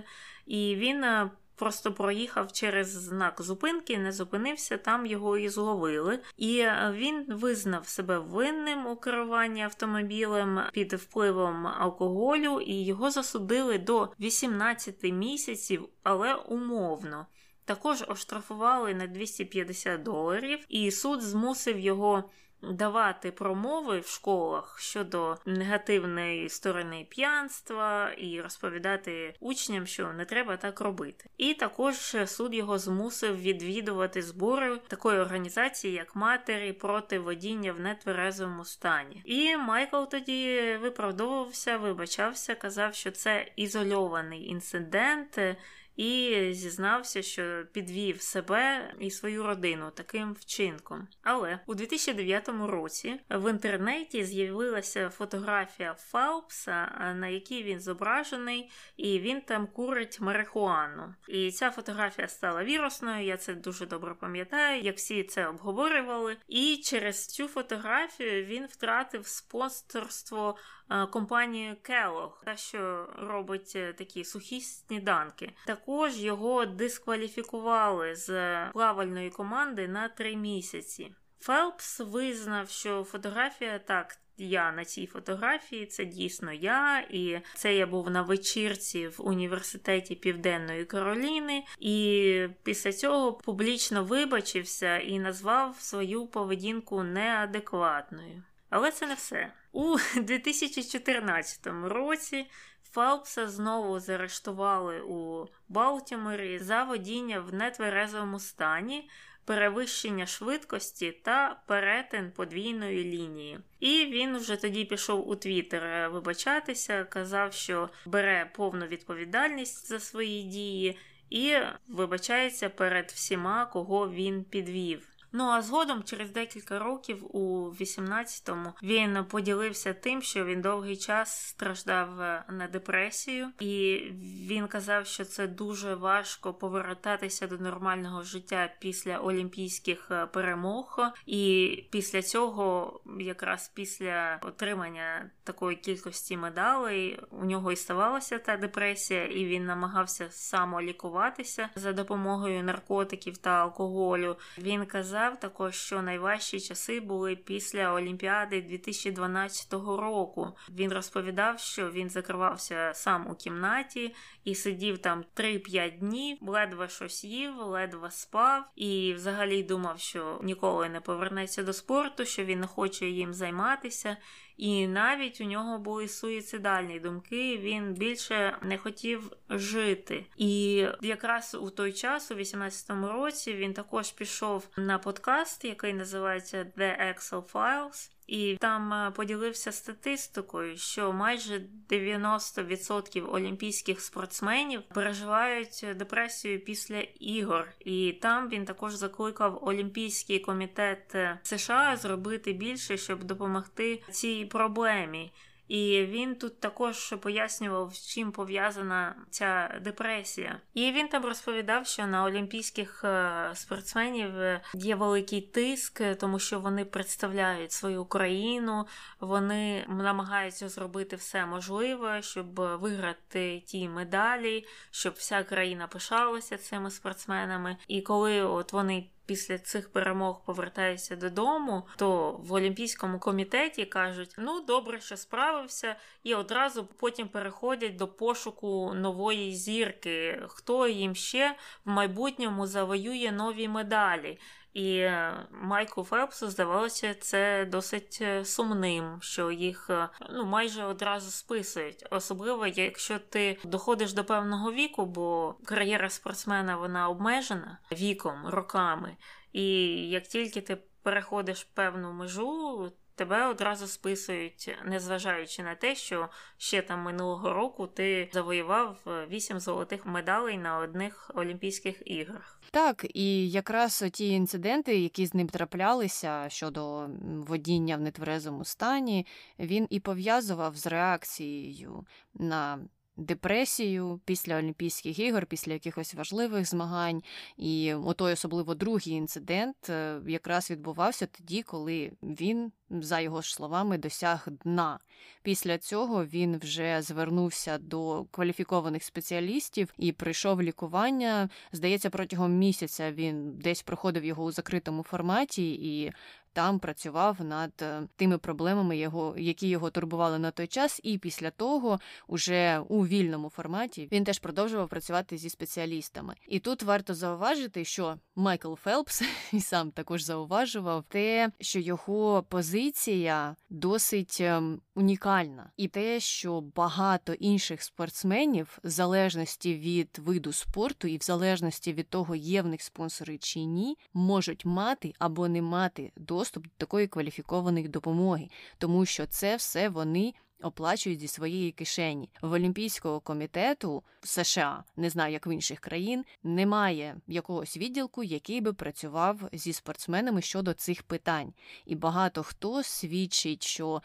S1: і він просто проїхав через знак зупинки, не зупинився, там його і зловили. І е, він визнав себе винним у керуванні автомобілем під впливом алкоголю, і його засудили до 18 місяців, але умовно. Також оштрафували на 250 доларів, і суд змусив його давати промови в школах щодо негативної сторони п'янства і розповідати учням, що не треба так робити. І також суд його змусив відвідувати збори такої організації, як матері проти водіння в нетверезому стані. І Майкл тоді виправдовувався, вибачався, казав, що це ізольований інцидент і зізнався, що підвів себе і свою родину таким вчинком. Але у 2009 році в інтернеті з'явилася фотографія Фаупса, на якій він зображений, і він там курить марихуану. І ця фотографія стала вірусною. Я це дуже добре пам'ятаю, як всі це обговорювали. І через цю фотографію він втратив спонсорство компанію Kellogg, та що робить е, такі сухі сніданки. Також його дискваліфікували з плавальної команди на три місяці. Фелпс визнав, що фотографія так. Я на цій фотографії, це дійсно я, і це я був на вечірці в університеті Південної Кароліни, і після цього публічно вибачився і назвав свою поведінку неадекватною. Але це не все. У [laughs] 2014 році Фелпса знову заарештували у Балтіморі за водіння в нетверезовому стані, перевищення швидкості та перетин подвійної лінії. І він вже тоді пішов у Твіттер вибачатися, казав, що бере повну відповідальність за свої дії і вибачається перед всіма, кого він підвів. Ну а згодом, через декілька років, у 18-му, він поділився тим, що він довгий час страждав е, на депресію, і він казав, що це дуже важко повертатися до нормального життя після олімпійських е, перемог. І після цього, якраз після отримання такої кількості медалей, у нього і ставалася та депресія, і він намагався самолікуватися за допомогою наркотиків та алкоголю. Він казав сказав також, що найважчі часи були після Олімпіади 2012 року. Він розповідав, що він закривався сам у кімнаті і сидів там 3-5 днів, ледве щось їв, ледве спав, і взагалі думав, що ніколи не повернеться до спорту, що він не хоче їм займатися. І навіть у нього були суїцидальні думки, він більше не хотів жити. І якраз у той час, у 18-му році, він також пішов на подкаст, який називається The Excel Files. І там е, поділився статистикою, що майже 90% олімпійських спортсменів переживають депресію після ігор, і там він також закликав Олімпійський комітет е, США зробити більше, щоб допомогти цій проблемі. І він тут також пояснював, з чим пов'язана ця депресія. І він там розповідав, що на олімпійських е, спортсменів е, є великий тиск, тому що вони представляють свою країну, вони намагаються зробити все можливе, щоб виграти ті медалі, щоб вся країна пишалася цими спортсменами. І коли от вони після цих перемог повертаєшся додому, то в Олімпійському комітеті кажуть: ну добре, що справився, і одразу потім переходять до пошуку нової зірки, хто їм ще в майбутньому завоює нові медалі. І е, Майку Фелпсу здавалося це досить е, сумним, що їх е, ну майже одразу списують. Особливо, якщо ти доходиш до певного віку, бо кар'єра спортсмена вона обмежена віком, роками. І як тільки ти переходиш певну межу, тебе одразу списують, незважаючи на те, що ще там минулого року ти завоював вісім золотих медалей на одних Олімпійських іграх.
S2: Так, і якраз ті інциденти, які з ним траплялися щодо водіння в нетверезому стані, він і пов'язував з реакцією на депресію після Олімпійських ігор, після якихось важливих змагань. І отой особливо другий інцидент е, якраз відбувався тоді, коли він, за його ж словами, досяг дна. Після цього він вже звернувся до кваліфікованих спеціалістів і пройшов лікування. Здається, протягом місяця він десь проходив його у закритому форматі і там працював над е, тими проблемами, його, які його турбували на той час, і після того, уже у вільному форматі, він теж продовжував працювати зі спеціалістами. І тут варто зауважити, що Майкл Фелпс [laughs] і сам також зауважував те, що його позиція досить ем, унікальна, і те, що багато інших спортсменів, в залежності від виду спорту і в залежності від того, є в них спонсори чи ні, можуть мати або не мати доступ до такої кваліфікованої допомоги, тому що це все вони оплачують зі своєї кишені. В Олімпійського комітету США не знаю, як в інших країн, немає якогось відділку, який би працював зі спортсменами щодо цих питань. І багато хто свідчить, що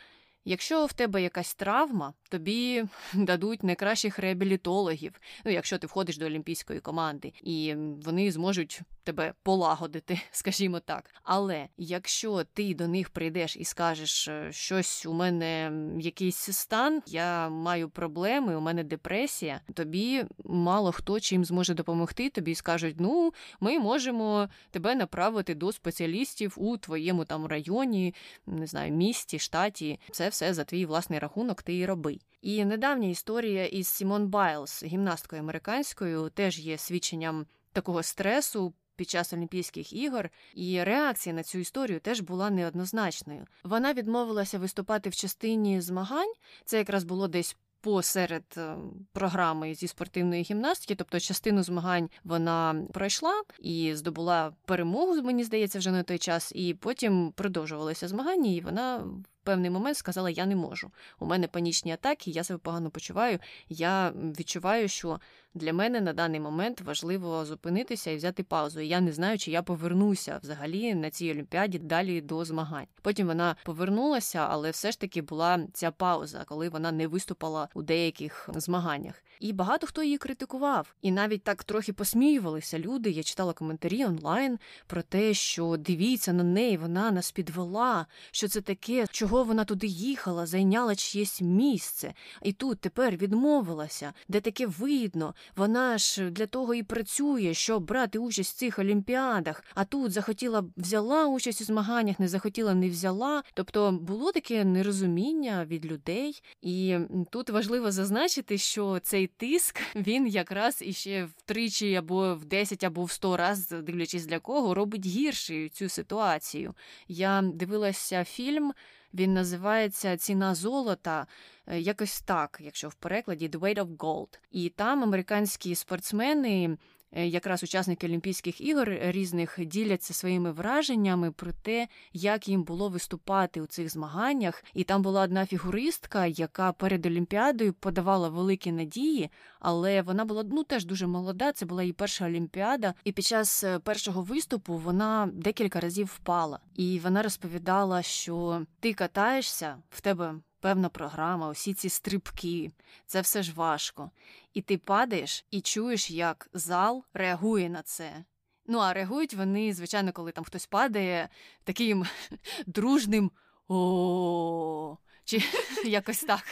S2: Якщо в тебе якась травма, тобі [laughs] дадуть найкращих реабілітологів, ну якщо ти входиш до олімпійської команди, і вони зможуть тебе полагодити, [laughs] скажімо так. Але якщо ти до них прийдеш і скажеш, е, щось у мене якийсь стан, я маю проблеми, у мене депресія, тобі мало хто чим зможе допомогти. Тобі скажуть, ну ми можемо тебе направити до спеціалістів у твоєму там районі, не знаю, місті, штаті. Це все за твій власний рахунок, ти і роби. І недавня історія із Сімон Байлз, гімнасткою американською, теж є свідченням такого стресу. Під час Олімпійських ігор і реакція на цю історію теж була неоднозначною. Вона відмовилася виступати в частині змагань. Це якраз було десь посеред е, програми зі спортивної гімнастики, тобто частину змагань вона пройшла і здобула перемогу, мені здається, вже на той час. І потім продовжувалися змагання, і вона певний момент сказала: Я не можу. У мене панічні атаки, я себе погано почуваю. Я відчуваю, що для мене на даний момент важливо зупинитися і взяти паузу. І я не знаю, чи я повернуся взагалі на цій олімпіаді далі до змагань. Потім вона повернулася, але все ж таки була ця пауза, коли вона не виступала у деяких змаганнях. І багато хто її критикував, і навіть так трохи посміювалися люди. Я читала коментарі онлайн про те, що дивіться на неї, вона нас підвела, що це таке, чого вона туди їхала, зайняла чиєсь місце, і тут тепер відмовилася, де таке видно. Вона ж для того і працює, щоб брати участь в цих олімпіадах. А тут захотіла взяла участь у змаганнях, не захотіла, не взяла. Тобто було таке нерозуміння від людей, і тут важливо зазначити, що цей тиск [laughs] він якраз іще втричі або в 10, або в 100 раз, дивлячись для кого, робить гіршою цю ситуацію. Я дивилася фільм. Він називається Ціна золота, е, якось так, якщо в перекладі «The Weight of Gold». І там американські спортсмени якраз учасники Олімпійських ігор різних діляться своїми враженнями про те, як їм було виступати у цих змаганнях. І там була одна фігуристка, яка перед Олімпіадою подавала великі надії, але вона була ну теж дуже молода. Це була її перша олімпіада. І під час е, першого виступу вона декілька разів впала. І вона розповідала, що ти катаєшся в тебе певна програма, усі ці стрибки, це все ж важко. І ти падаєш і чуєш, як зал реагує на це. Ну, а реагують вони, звичайно, коли там хтось падає таким [laughs] дружним о. Чи [laughs] якось так.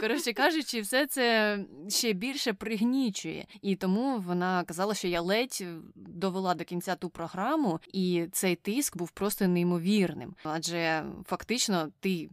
S2: Коротше кажучи, все це ще більше пригнічує. І тому вона казала, що я ледь довела до кінця ту програму, і цей тиск був просто неймовірним. Адже фактично ти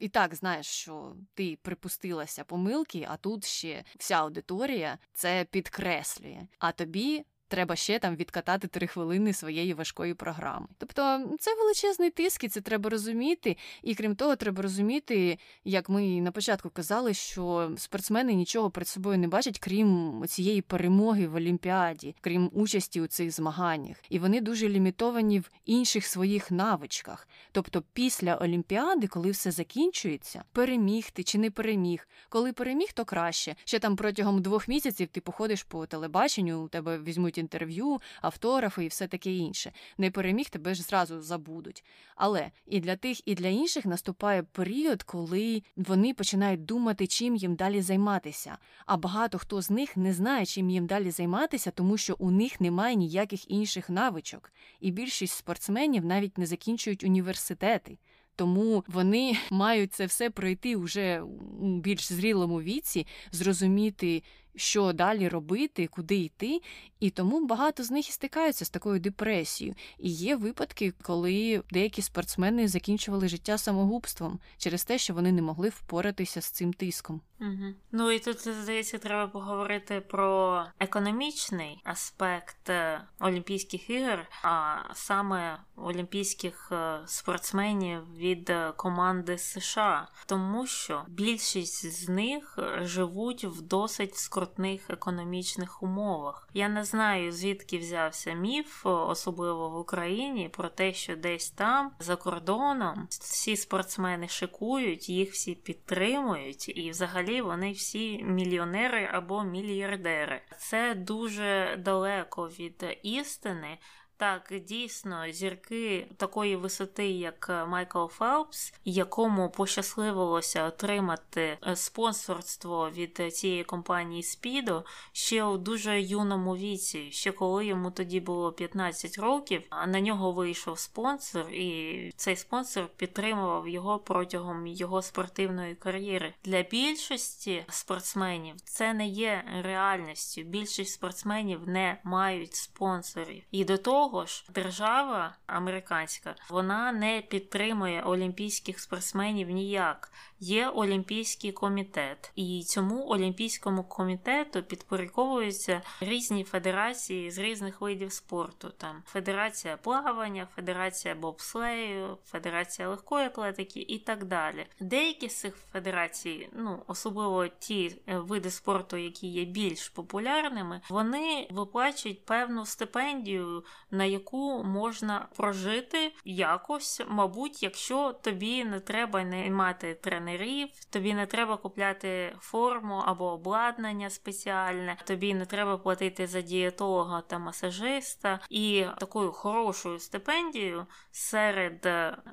S2: і так знаєш, що ти припустилася помилки, а тут ще вся аудиторія це підкреслює. А тобі треба ще там відкатати три хвилини своєї важкої програми. Тобто це величезний тиск, і це треба розуміти. І крім того, треба розуміти, як ми на початку казали, що спортсмени нічого перед собою не бачать, крім цієї перемоги в Олімпіаді, крім участі у цих змаганнях. І вони дуже лімітовані в інших своїх навичках. Тобто, після Олімпіади, коли все закінчується, переміг ти чи не переміг. Коли переміг, то краще. Ще там протягом двох місяців ти походиш по телебаченню, у тебе візьмуть інтерв'ю, автографи і все таке інше. Не переміг, тебе ж зразу забудуть. Але і для тих, і для інших наступає період, коли вони починають думати, чим їм далі займатися. А багато хто з них не знає, чим їм далі займатися, тому що у них немає ніяких інших навичок. І більшість спортсменів навіть не закінчують університети. Тому вони мають це все пройти вже у більш зрілому віці, зрозуміти, що далі робити, куди йти, і тому багато з них і стикаються з такою депресією. І є випадки, коли деякі спортсмени закінчували життя самогубством через те, що вони не могли впоратися з цим тиском.
S1: Угу. Ну і тут здається, треба поговорити про економічний аспект е, Олімпійських ігор, а саме олімпійських е, спортсменів від е, команди США, тому що більшість з них живуть в досить скромній скрутних економічних умовах. Я не знаю, звідки взявся міф, особливо в Україні, про те, що десь там за кордоном всі спортсмени шикують, їх всі підтримують, і взагалі вони всі мільйонери або мільярдери. Це дуже далеко від істини. Так, дійсно, зірки такої висоти, як е, Майкл Фелпс, якому пощасливилося отримати е, спонсорство від е, цієї компанії Спідо ще у дуже юному віці, ще коли йому тоді було 15 років, а на нього вийшов спонсор, і цей спонсор підтримував його протягом його спортивної кар'єри. Для більшості спортсменів це не є реальністю. Більшість спортсменів не мають спонсорів. І до того того ж, держава американська вона не підтримує олімпійських спортсменів ніяк є Олімпійський комітет, і цьому олімпійському комітету підпорядковуються різні федерації з різних видів спорту. Там Федерація плавання, Федерація бобслею, Федерація легкої атлетики і так далі. Деякі з цих федерацій, ну особливо ті види спорту, які є більш популярними, вони виплачують певну стипендію, на яку можна прожити якось, мабуть, якщо тобі не треба наймати тренера тренерів, тобі не треба купляти форму або обладнання спеціальне, тобі не треба платити за дієтолога та масажиста. І такою хорошою стипендією серед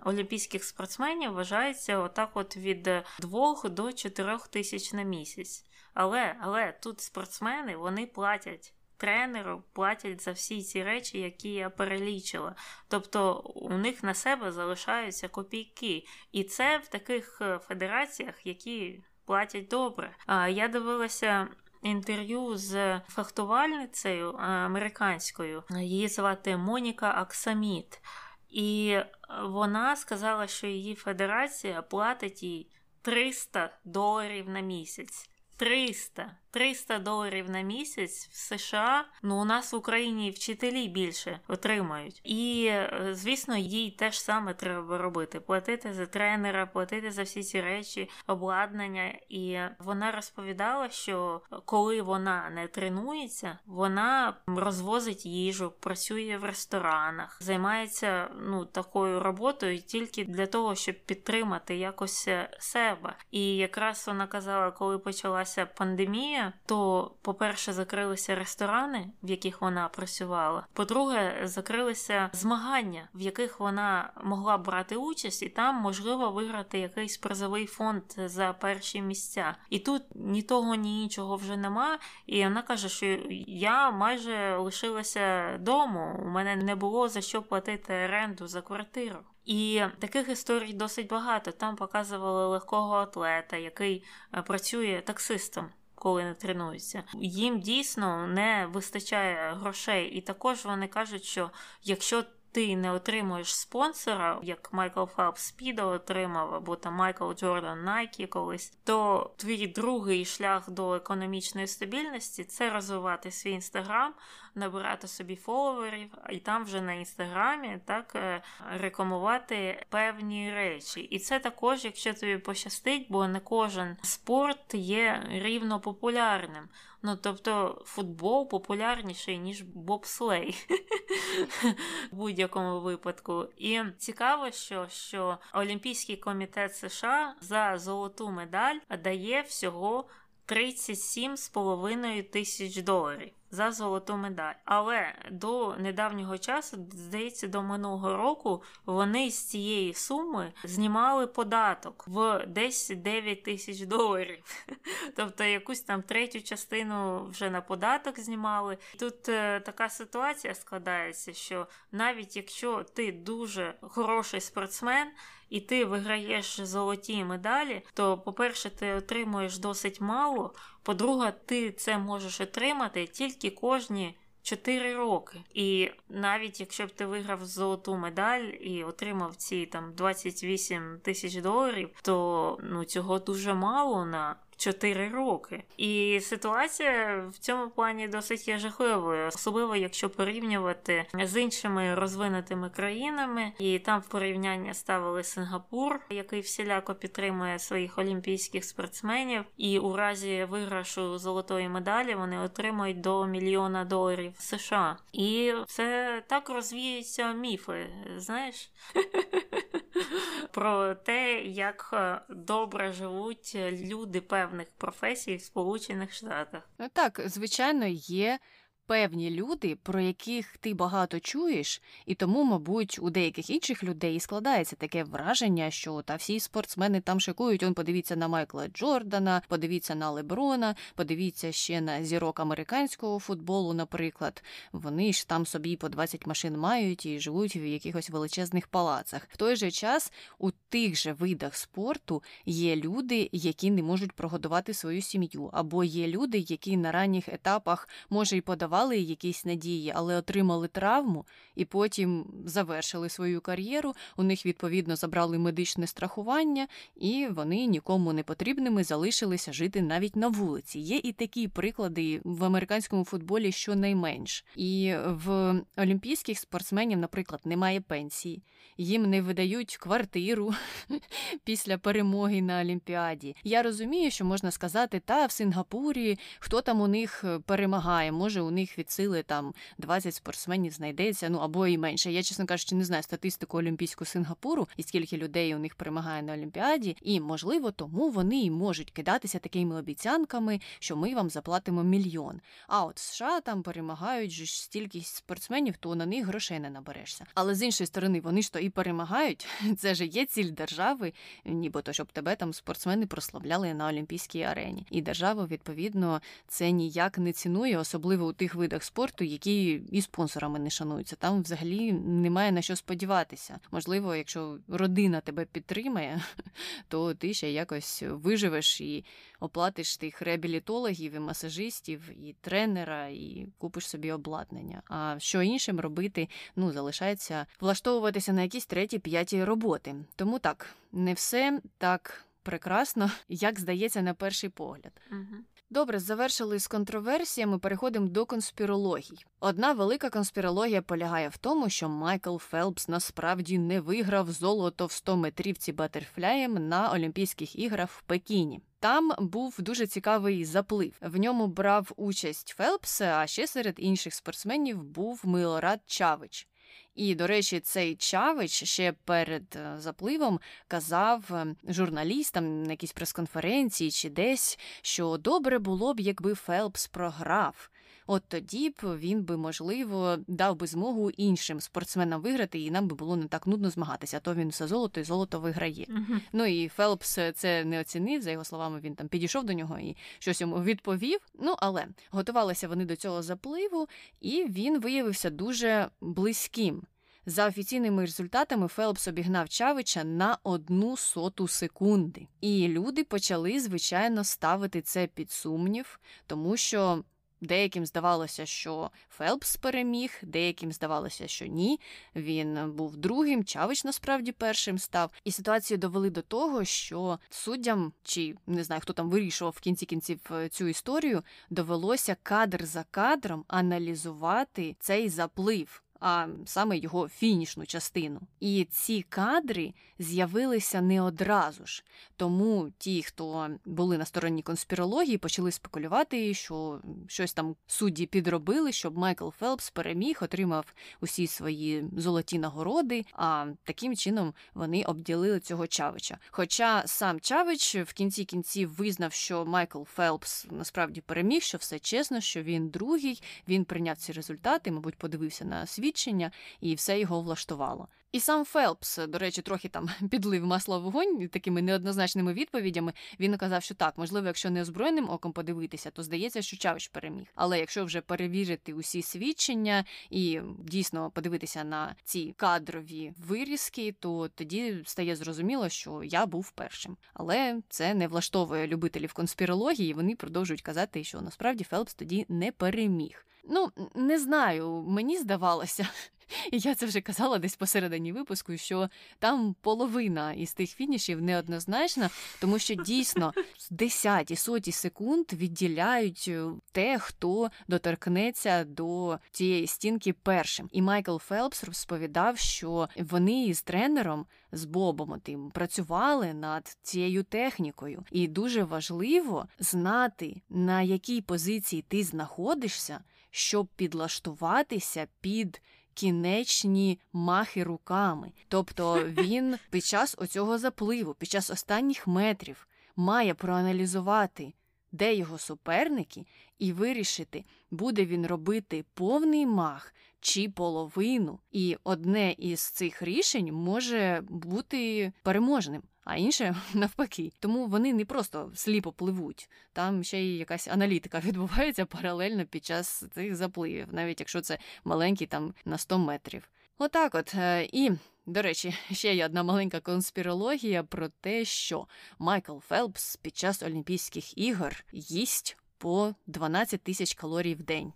S1: олімпійських спортсменів вважається отак, от від 2 до 4 тисяч на місяць. Але але тут спортсмени вони платять тренеру платять за всі ці речі, які я перелічила. Тобто у них на себе залишаються копійки. І це в таких е, федераціях, які платять добре. А я дивилася. Інтерв'ю з фехтувальницею е, американською, її звати Моніка Аксаміт, і вона сказала, що її федерація платить їй 300 доларів на місяць. 300 300 доларів на місяць в США. Ну у нас в Україні вчителі більше отримають. І е, звісно, їй теж саме треба робити: платити за тренера, платити за всі ці речі, обладнання. І вона розповідала, що коли вона не тренується, вона розвозить їжу, працює в ресторанах, займається ну такою роботою тільки для того, щоб підтримати якось е, себе. І якраз вона казала, коли почалася пандемія то, по-перше, закрилися ресторани, в яких вона працювала. По-друге, закрилися змагання, в яких вона могла брати участь, і там можливо виграти якийсь призовий фонд за перші місця. І тут ні того, ні іншого вже нема. І вона каже, що я майже лишилася дому. У мене не було за що платити оренду за квартиру. І таких історій досить багато. Там показували легкого атлета, який е, працює таксистом коли не тренуються. Їм дійсно не вистачає грошей, і також вони кажуть, що якщо ти не отримуєш спонсора, як Майкл Фелпс Підо отримав, або там Майкл Джордан Найкі колись, то твій другий шлях до економічної стабільності це розвивати свій інстаграм, набирати собі фоловерів, і там вже на інстаграмі так е, рекламувати певні речі. І це також, якщо тобі пощастить, бо не кожен спорт є рівно популярним. Ну, тобто, футбол популярніший, ніж бобслей [laughs] в будь-якому випадку. І цікаво, що що Олімпійський комітет США за золоту медаль дає всього 37,5 тисяч доларів за золоту медаль. Але до недавнього часу, здається, до минулого року вони з цієї суми знімали податок в десь 9 тисяч доларів. [laughs] Тобто якусь там третю частину вже на податок знімали. Тут е, така ситуація складається, що навіть якщо ти дуже хороший спортсмен. І ти виграєш золоті медалі, то, по-перше, ти отримуєш досить мало. По-друге, ти це можеш отримати тільки кожні 4 роки. І навіть якщо б ти виграв золоту медаль і отримав ці там 28 тисяч доларів, то ну цього дуже мало на 4 роки. І ситуація в цьому плані досить є жахливою, особливо якщо порівнювати з іншими розвинутими країнами, і там в порівняння ставили Сингапур, який всіляко підтримує своїх олімпійських спортсменів, і у разі виграшу золотої медалі вони отримують до мільйона доларів США. І це так розвіюються міфи, знаєш. [laughs] Про те, як е, добре живуть люди певних професій в Сполучених Штатах.
S2: Ну так, звичайно, є певні люди, про яких ти багато чуєш, і тому, мабуть, у деяких інших людей складається таке враження, що та всі спортсмени там шикують. Он подивіться на Майкла Джордана, подивіться на Леброна, подивіться ще на зірок американського футболу, наприклад. Вони ж там собі по 20 машин мають і живуть в якихось величезних палацах. В той же час у тих же видах спорту є люди, які не можуть прогодувати свою сім'ю, або є люди, які на ранніх етапах може й подавати давали якісь надії, але отримали травму і потім завершили свою кар'єру. У них відповідно забрали медичне страхування, і вони нікому не потрібними залишилися жити навіть на вулиці. Є і такі приклади в американському футболі, щонайменш. І в олімпійських спортсменів, наприклад, немає пенсії, їм не видають квартиру [laughs] після перемоги на Олімпіаді. Я розумію, що можна сказати, та в Сингапурі хто там у них перемагає, може у них них від сили там 20 спортсменів знайдеться, ну або і менше. Я, чесно кажучи, не знаю статистику Олімпійського Сингапуру і скільки людей у них перемагає на Олімпіаді, і можливо, тому вони і можуть кидатися такими обіцянками, що ми вам заплатимо мільйон. А от США там перемагають ж стільки спортсменів, то на них грошей не наберешся. Але з іншої сторони, вони ж то і перемагають. [laughs] Це ж є ціль держави, нібито щоб тебе там спортсмени прославляли на олімпійській арені. І держава відповідно це ніяк не цінує, особливо у тих видах спорту, які і спонсорами не шануються. Там взагалі немає на що сподіватися. Можливо, якщо родина тебе підтримає, [laughs] то ти ще якось виживеш і оплатиш тих реабілітологів, і масажистів, і тренера, і купиш собі обладнання. А що іншим робити, ну залишається влаштовуватися на якісь треті, п'яті роботи. Тому так, не все так прекрасно, [laughs] як здається на перший погляд.
S1: Угу.
S2: Добре, завершили з контроверсіями. Переходимо до конспірологій. Одна велика конспірологія полягає в тому, що Майкл Фелпс насправді не виграв золото в 100 метрівці батерфляєм на Олімпійських іграх в Пекіні. Там був дуже цікавий заплив. В ньому брав участь Фелпс, а ще серед інших спортсменів був Милорад Чавич. І, до речі, цей Чавич ще перед е, запливом казав е, журналістам на якійсь прес-конференції чи десь, що добре було б, якби Фелпс програв. От тоді б він би, можливо, дав би змогу іншим спортсменам виграти, і нам би було не так нудно змагатися. А то він все золото і золото виграє.
S1: Uh-huh.
S2: Ну і Фелпс це не оцінив. За його словами, він там підійшов до нього і щось йому відповів. Ну але готувалися вони до цього запливу, і він виявився дуже близьким. За офіційними результатами Фелпс обігнав Чавича на одну соту секунди. І люди почали, звичайно, ставити це під сумнів, тому що. Деяким здавалося, що Фелпс переміг, деяким здавалося, що ні. Він був другим, Чавич насправді першим став. І ситуацію довели до того, що суддям, чи не знаю, хто там вирішував в кінці кінців е, цю історію, довелося кадр за кадром аналізувати цей заплив а саме його фінішну частину. І ці кадри з'явилися не одразу ж. Тому ті, хто були на стороні конспірології, почали спекулювати, що щось там судді підробили, щоб Майкл Фелпс переміг, отримав усі свої золоті нагороди. А таким чином вони обділили цього Чавича. Хоча сам Чавич в кінці кінців визнав, що Майкл Фелпс насправді переміг, що все чесно, що він другий, він прийняв ці результати, мабуть, подивився на світ свідчення, і все його влаштувало. І сам Фелпс, до речі, трохи там [laughs] підлив масло в вогонь такими неоднозначними відповідями. Він казав, що так, можливо, якщо не озброєним оком подивитися, то здається, що Чавич переміг. Але якщо вже перевірити усі свідчення і дійсно подивитися на ці кадрові вирізки, то тоді стає зрозуміло, що я був першим. Але це не влаштовує любителів конспірології. Вони продовжують казати, що насправді Фелпс тоді не переміг. Ну, не знаю, мені здавалося, [laughs] І я це вже казала десь посередині випуску, що там половина із тих фінішів неоднозначна, тому що дійсно [laughs] десяті соті секунд відділяють е, те, хто доторкнеться до цієї стінки першим. І Майкл Фелпс розповідав, що вони із тренером з Бобом тим працювали над цією технікою, і дуже важливо знати на якій позиції ти знаходишся, щоб підлаштуватися під кінечні махи руками. Тобто він [laughs] під час оцього запливу, під час останніх метрів має проаналізувати, де його суперники, і вирішити, буде він робити повний мах чи половину. І одне із цих рішень може бути переможним а інше [laughs] навпаки. Тому вони не просто сліпо пливуть. Там ще й якась аналітика [laughs] відбувається паралельно під час цих запливів, навіть якщо це маленькі там на 100 метрів. Отак, от е, і. До речі, [laughs] ще є одна маленька конспірологія про те, що Майкл Фелпс під час Олімпійських ігор їсть по 12 тисяч калорій в день.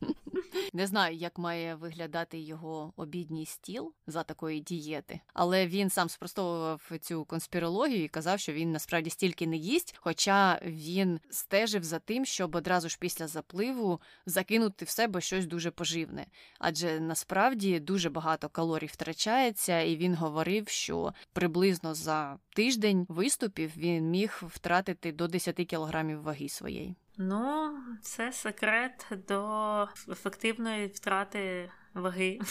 S2: [laughs] Не знаю, як має виглядати його обідній стіл за такої дієти, але він сам спростовував цю конспірологію і казав, що він насправді стільки не їсть, хоча він стежив за тим, щоб одразу ж після запливу закинути в себе щось дуже поживне. Адже насправді дуже багато калорій втрачається, і він говорив, що приблизно за тиждень виступів він міг втратити до 10 кілограмів ваги своєї.
S1: Ну, це секрет до ефективної втрати ваги. [laughs]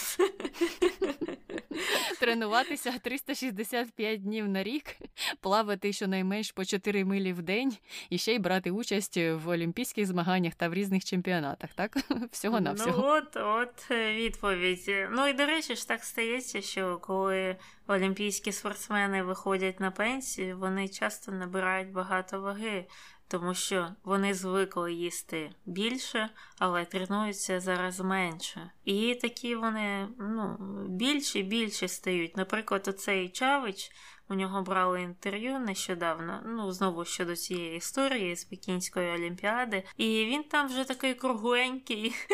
S2: Тренуватися 365 днів на рік, плавати щонайменш по 4 милі в день і ще й брати участь в олімпійських змаганнях та в різних чемпіонатах, так? Всього на всього.
S1: Ну, от, от відповідь. Ну і до речі ж так стається, що коли олімпійські спортсмени виходять на пенсію, вони часто набирають багато ваги тому що вони звикли їсти більше, але тренуються зараз менше. І такі вони ну, більші більші стають. Наприклад, оцей Чавич. У нього брали інтерв'ю нещодавно, ну знову щодо цієї історії з Пекінської олімпіади, і він там вже такий кругленький. [laughs]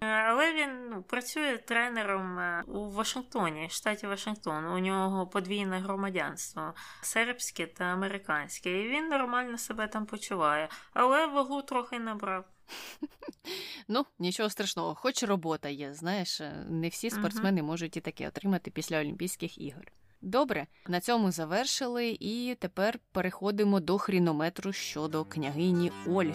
S1: Але він ну, працює тренером е, у Вашингтоні, штаті Вашингтон. У нього подвійне громадянство сербське та американське. І він нормально себе там почуває, але вагу трохи набрав. [laughs]
S2: Ну, нічого страшного, хоч робота є, знаєш, е, не всі спортсмени можуть і таке отримати після Олімпійських ігор. Добре, на цьому завершили, і тепер переходимо до хрінометру щодо княгині Ольги.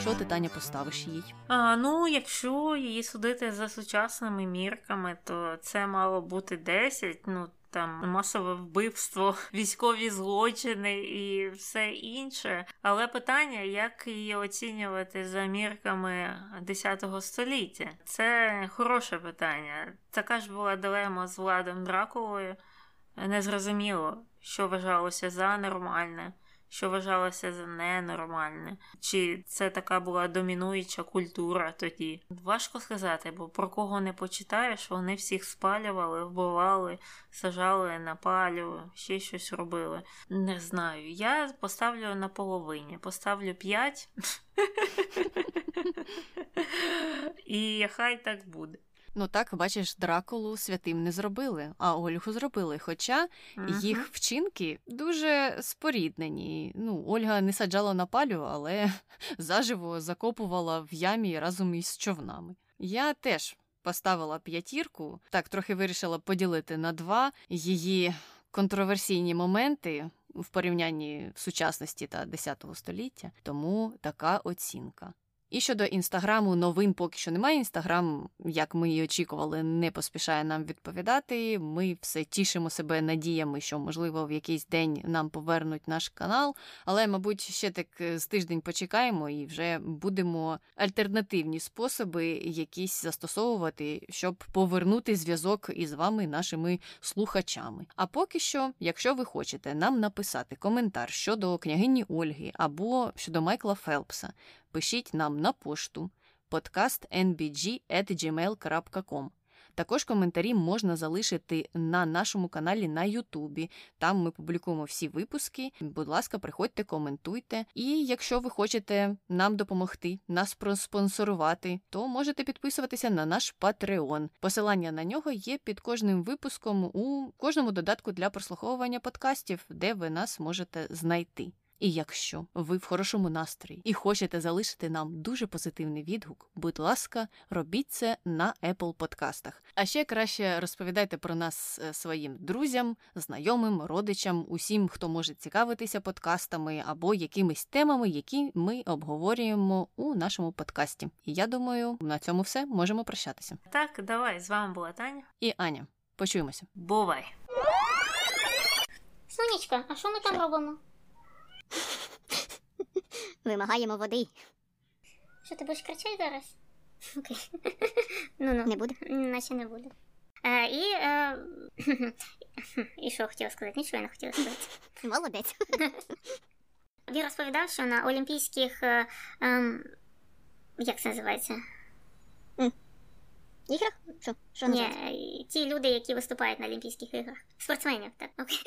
S2: Що ти Таня поставиш їй?
S1: А, Ну, якщо її судити за сучасними мірками, то це мало бути 10, ну там масове вбивство, [laughs] військові злочини і все інше. Але питання, як її оцінювати за мірками 10 століття, це хороше питання. Така ж була дилема з владом Дракулою. Незрозуміло, що вважалося за нормальне що вважалося за ненормальне, чи це така була домінуюча культура тоді. Важко сказати, бо про кого не почитаєш, вони всіх спалювали, вбивали, сажали на палю, ще щось робили. Не знаю. Я поставлю на половині, поставлю 5. [laughs] І хай так буде.
S2: Ну так, бачиш, Дракулу святим не зробили, а Ольгу зробили. Хоча uh їх вчинки дуже споріднені. Ну, Ольга не саджала на палю, але [laughs] заживо закопувала в ямі разом із човнами. Я теж поставила п'ятірку, так трохи вирішила поділити на два її контроверсійні моменти в порівнянні в сучасності та X століття, тому така оцінка. І щодо інстаграму, новин поки що немає. Інстаграм, як ми і очікували, не поспішає нам відповідати. Ми все тішимо себе надіями, що, можливо, в якийсь день нам повернуть наш канал. Але, мабуть, ще так е, з тиждень почекаємо і вже будемо альтернативні способи якісь застосовувати, щоб повернути зв'язок із вами, нашими слухачами. А поки що, якщо ви хочете нам написати коментар щодо княгині Ольги або щодо Майкла Фелпса пишіть нам на пошту podcast.nbg.gmail.com. Також коментарі можна залишити на нашому каналі на Ютубі. Там ми публікуємо всі випуски. Будь ласка, приходьте, коментуйте. І якщо ви хочете нам допомогти, нас проспонсорувати, то можете підписуватися на наш Patreon. Посилання на нього є під кожним випуском у кожному додатку для прослуховування подкастів, де ви нас можете знайти. І якщо ви в хорошому настрої і хочете залишити нам дуже позитивний відгук, будь ласка, робіть це на Apple подкастах. А ще краще розповідайте про нас е, своїм друзям, знайомим, родичам, усім, хто може цікавитися подкастами або якимись темами, які ми обговорюємо у нашому подкасті. І я думаю, на цьому все можемо прощатися.
S1: Так, давай, з вами була Таня.
S2: І Аня, почуємося.
S1: Бувай!
S3: Сонечка, а що ми там робимо?
S4: Вимагаємо води.
S3: Що ти будеш кричати зараз? Окей. [laughs] Ну ну.
S4: Не буде?
S3: Наче не буде. Е, і. Е... [laughs] і що хотіла сказати? Нічого я не хотіла сказати. [laughs]
S4: Молодець.
S3: Він розповідав, що на Олімпійських. Е, ем, як це називається?
S4: Іграх? Що? Що
S3: Ні, е, ті люди, які виступають на Олімпійських іграх. Спортсменів, так. Окей.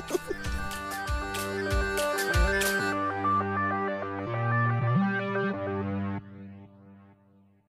S4: okay. [laughs]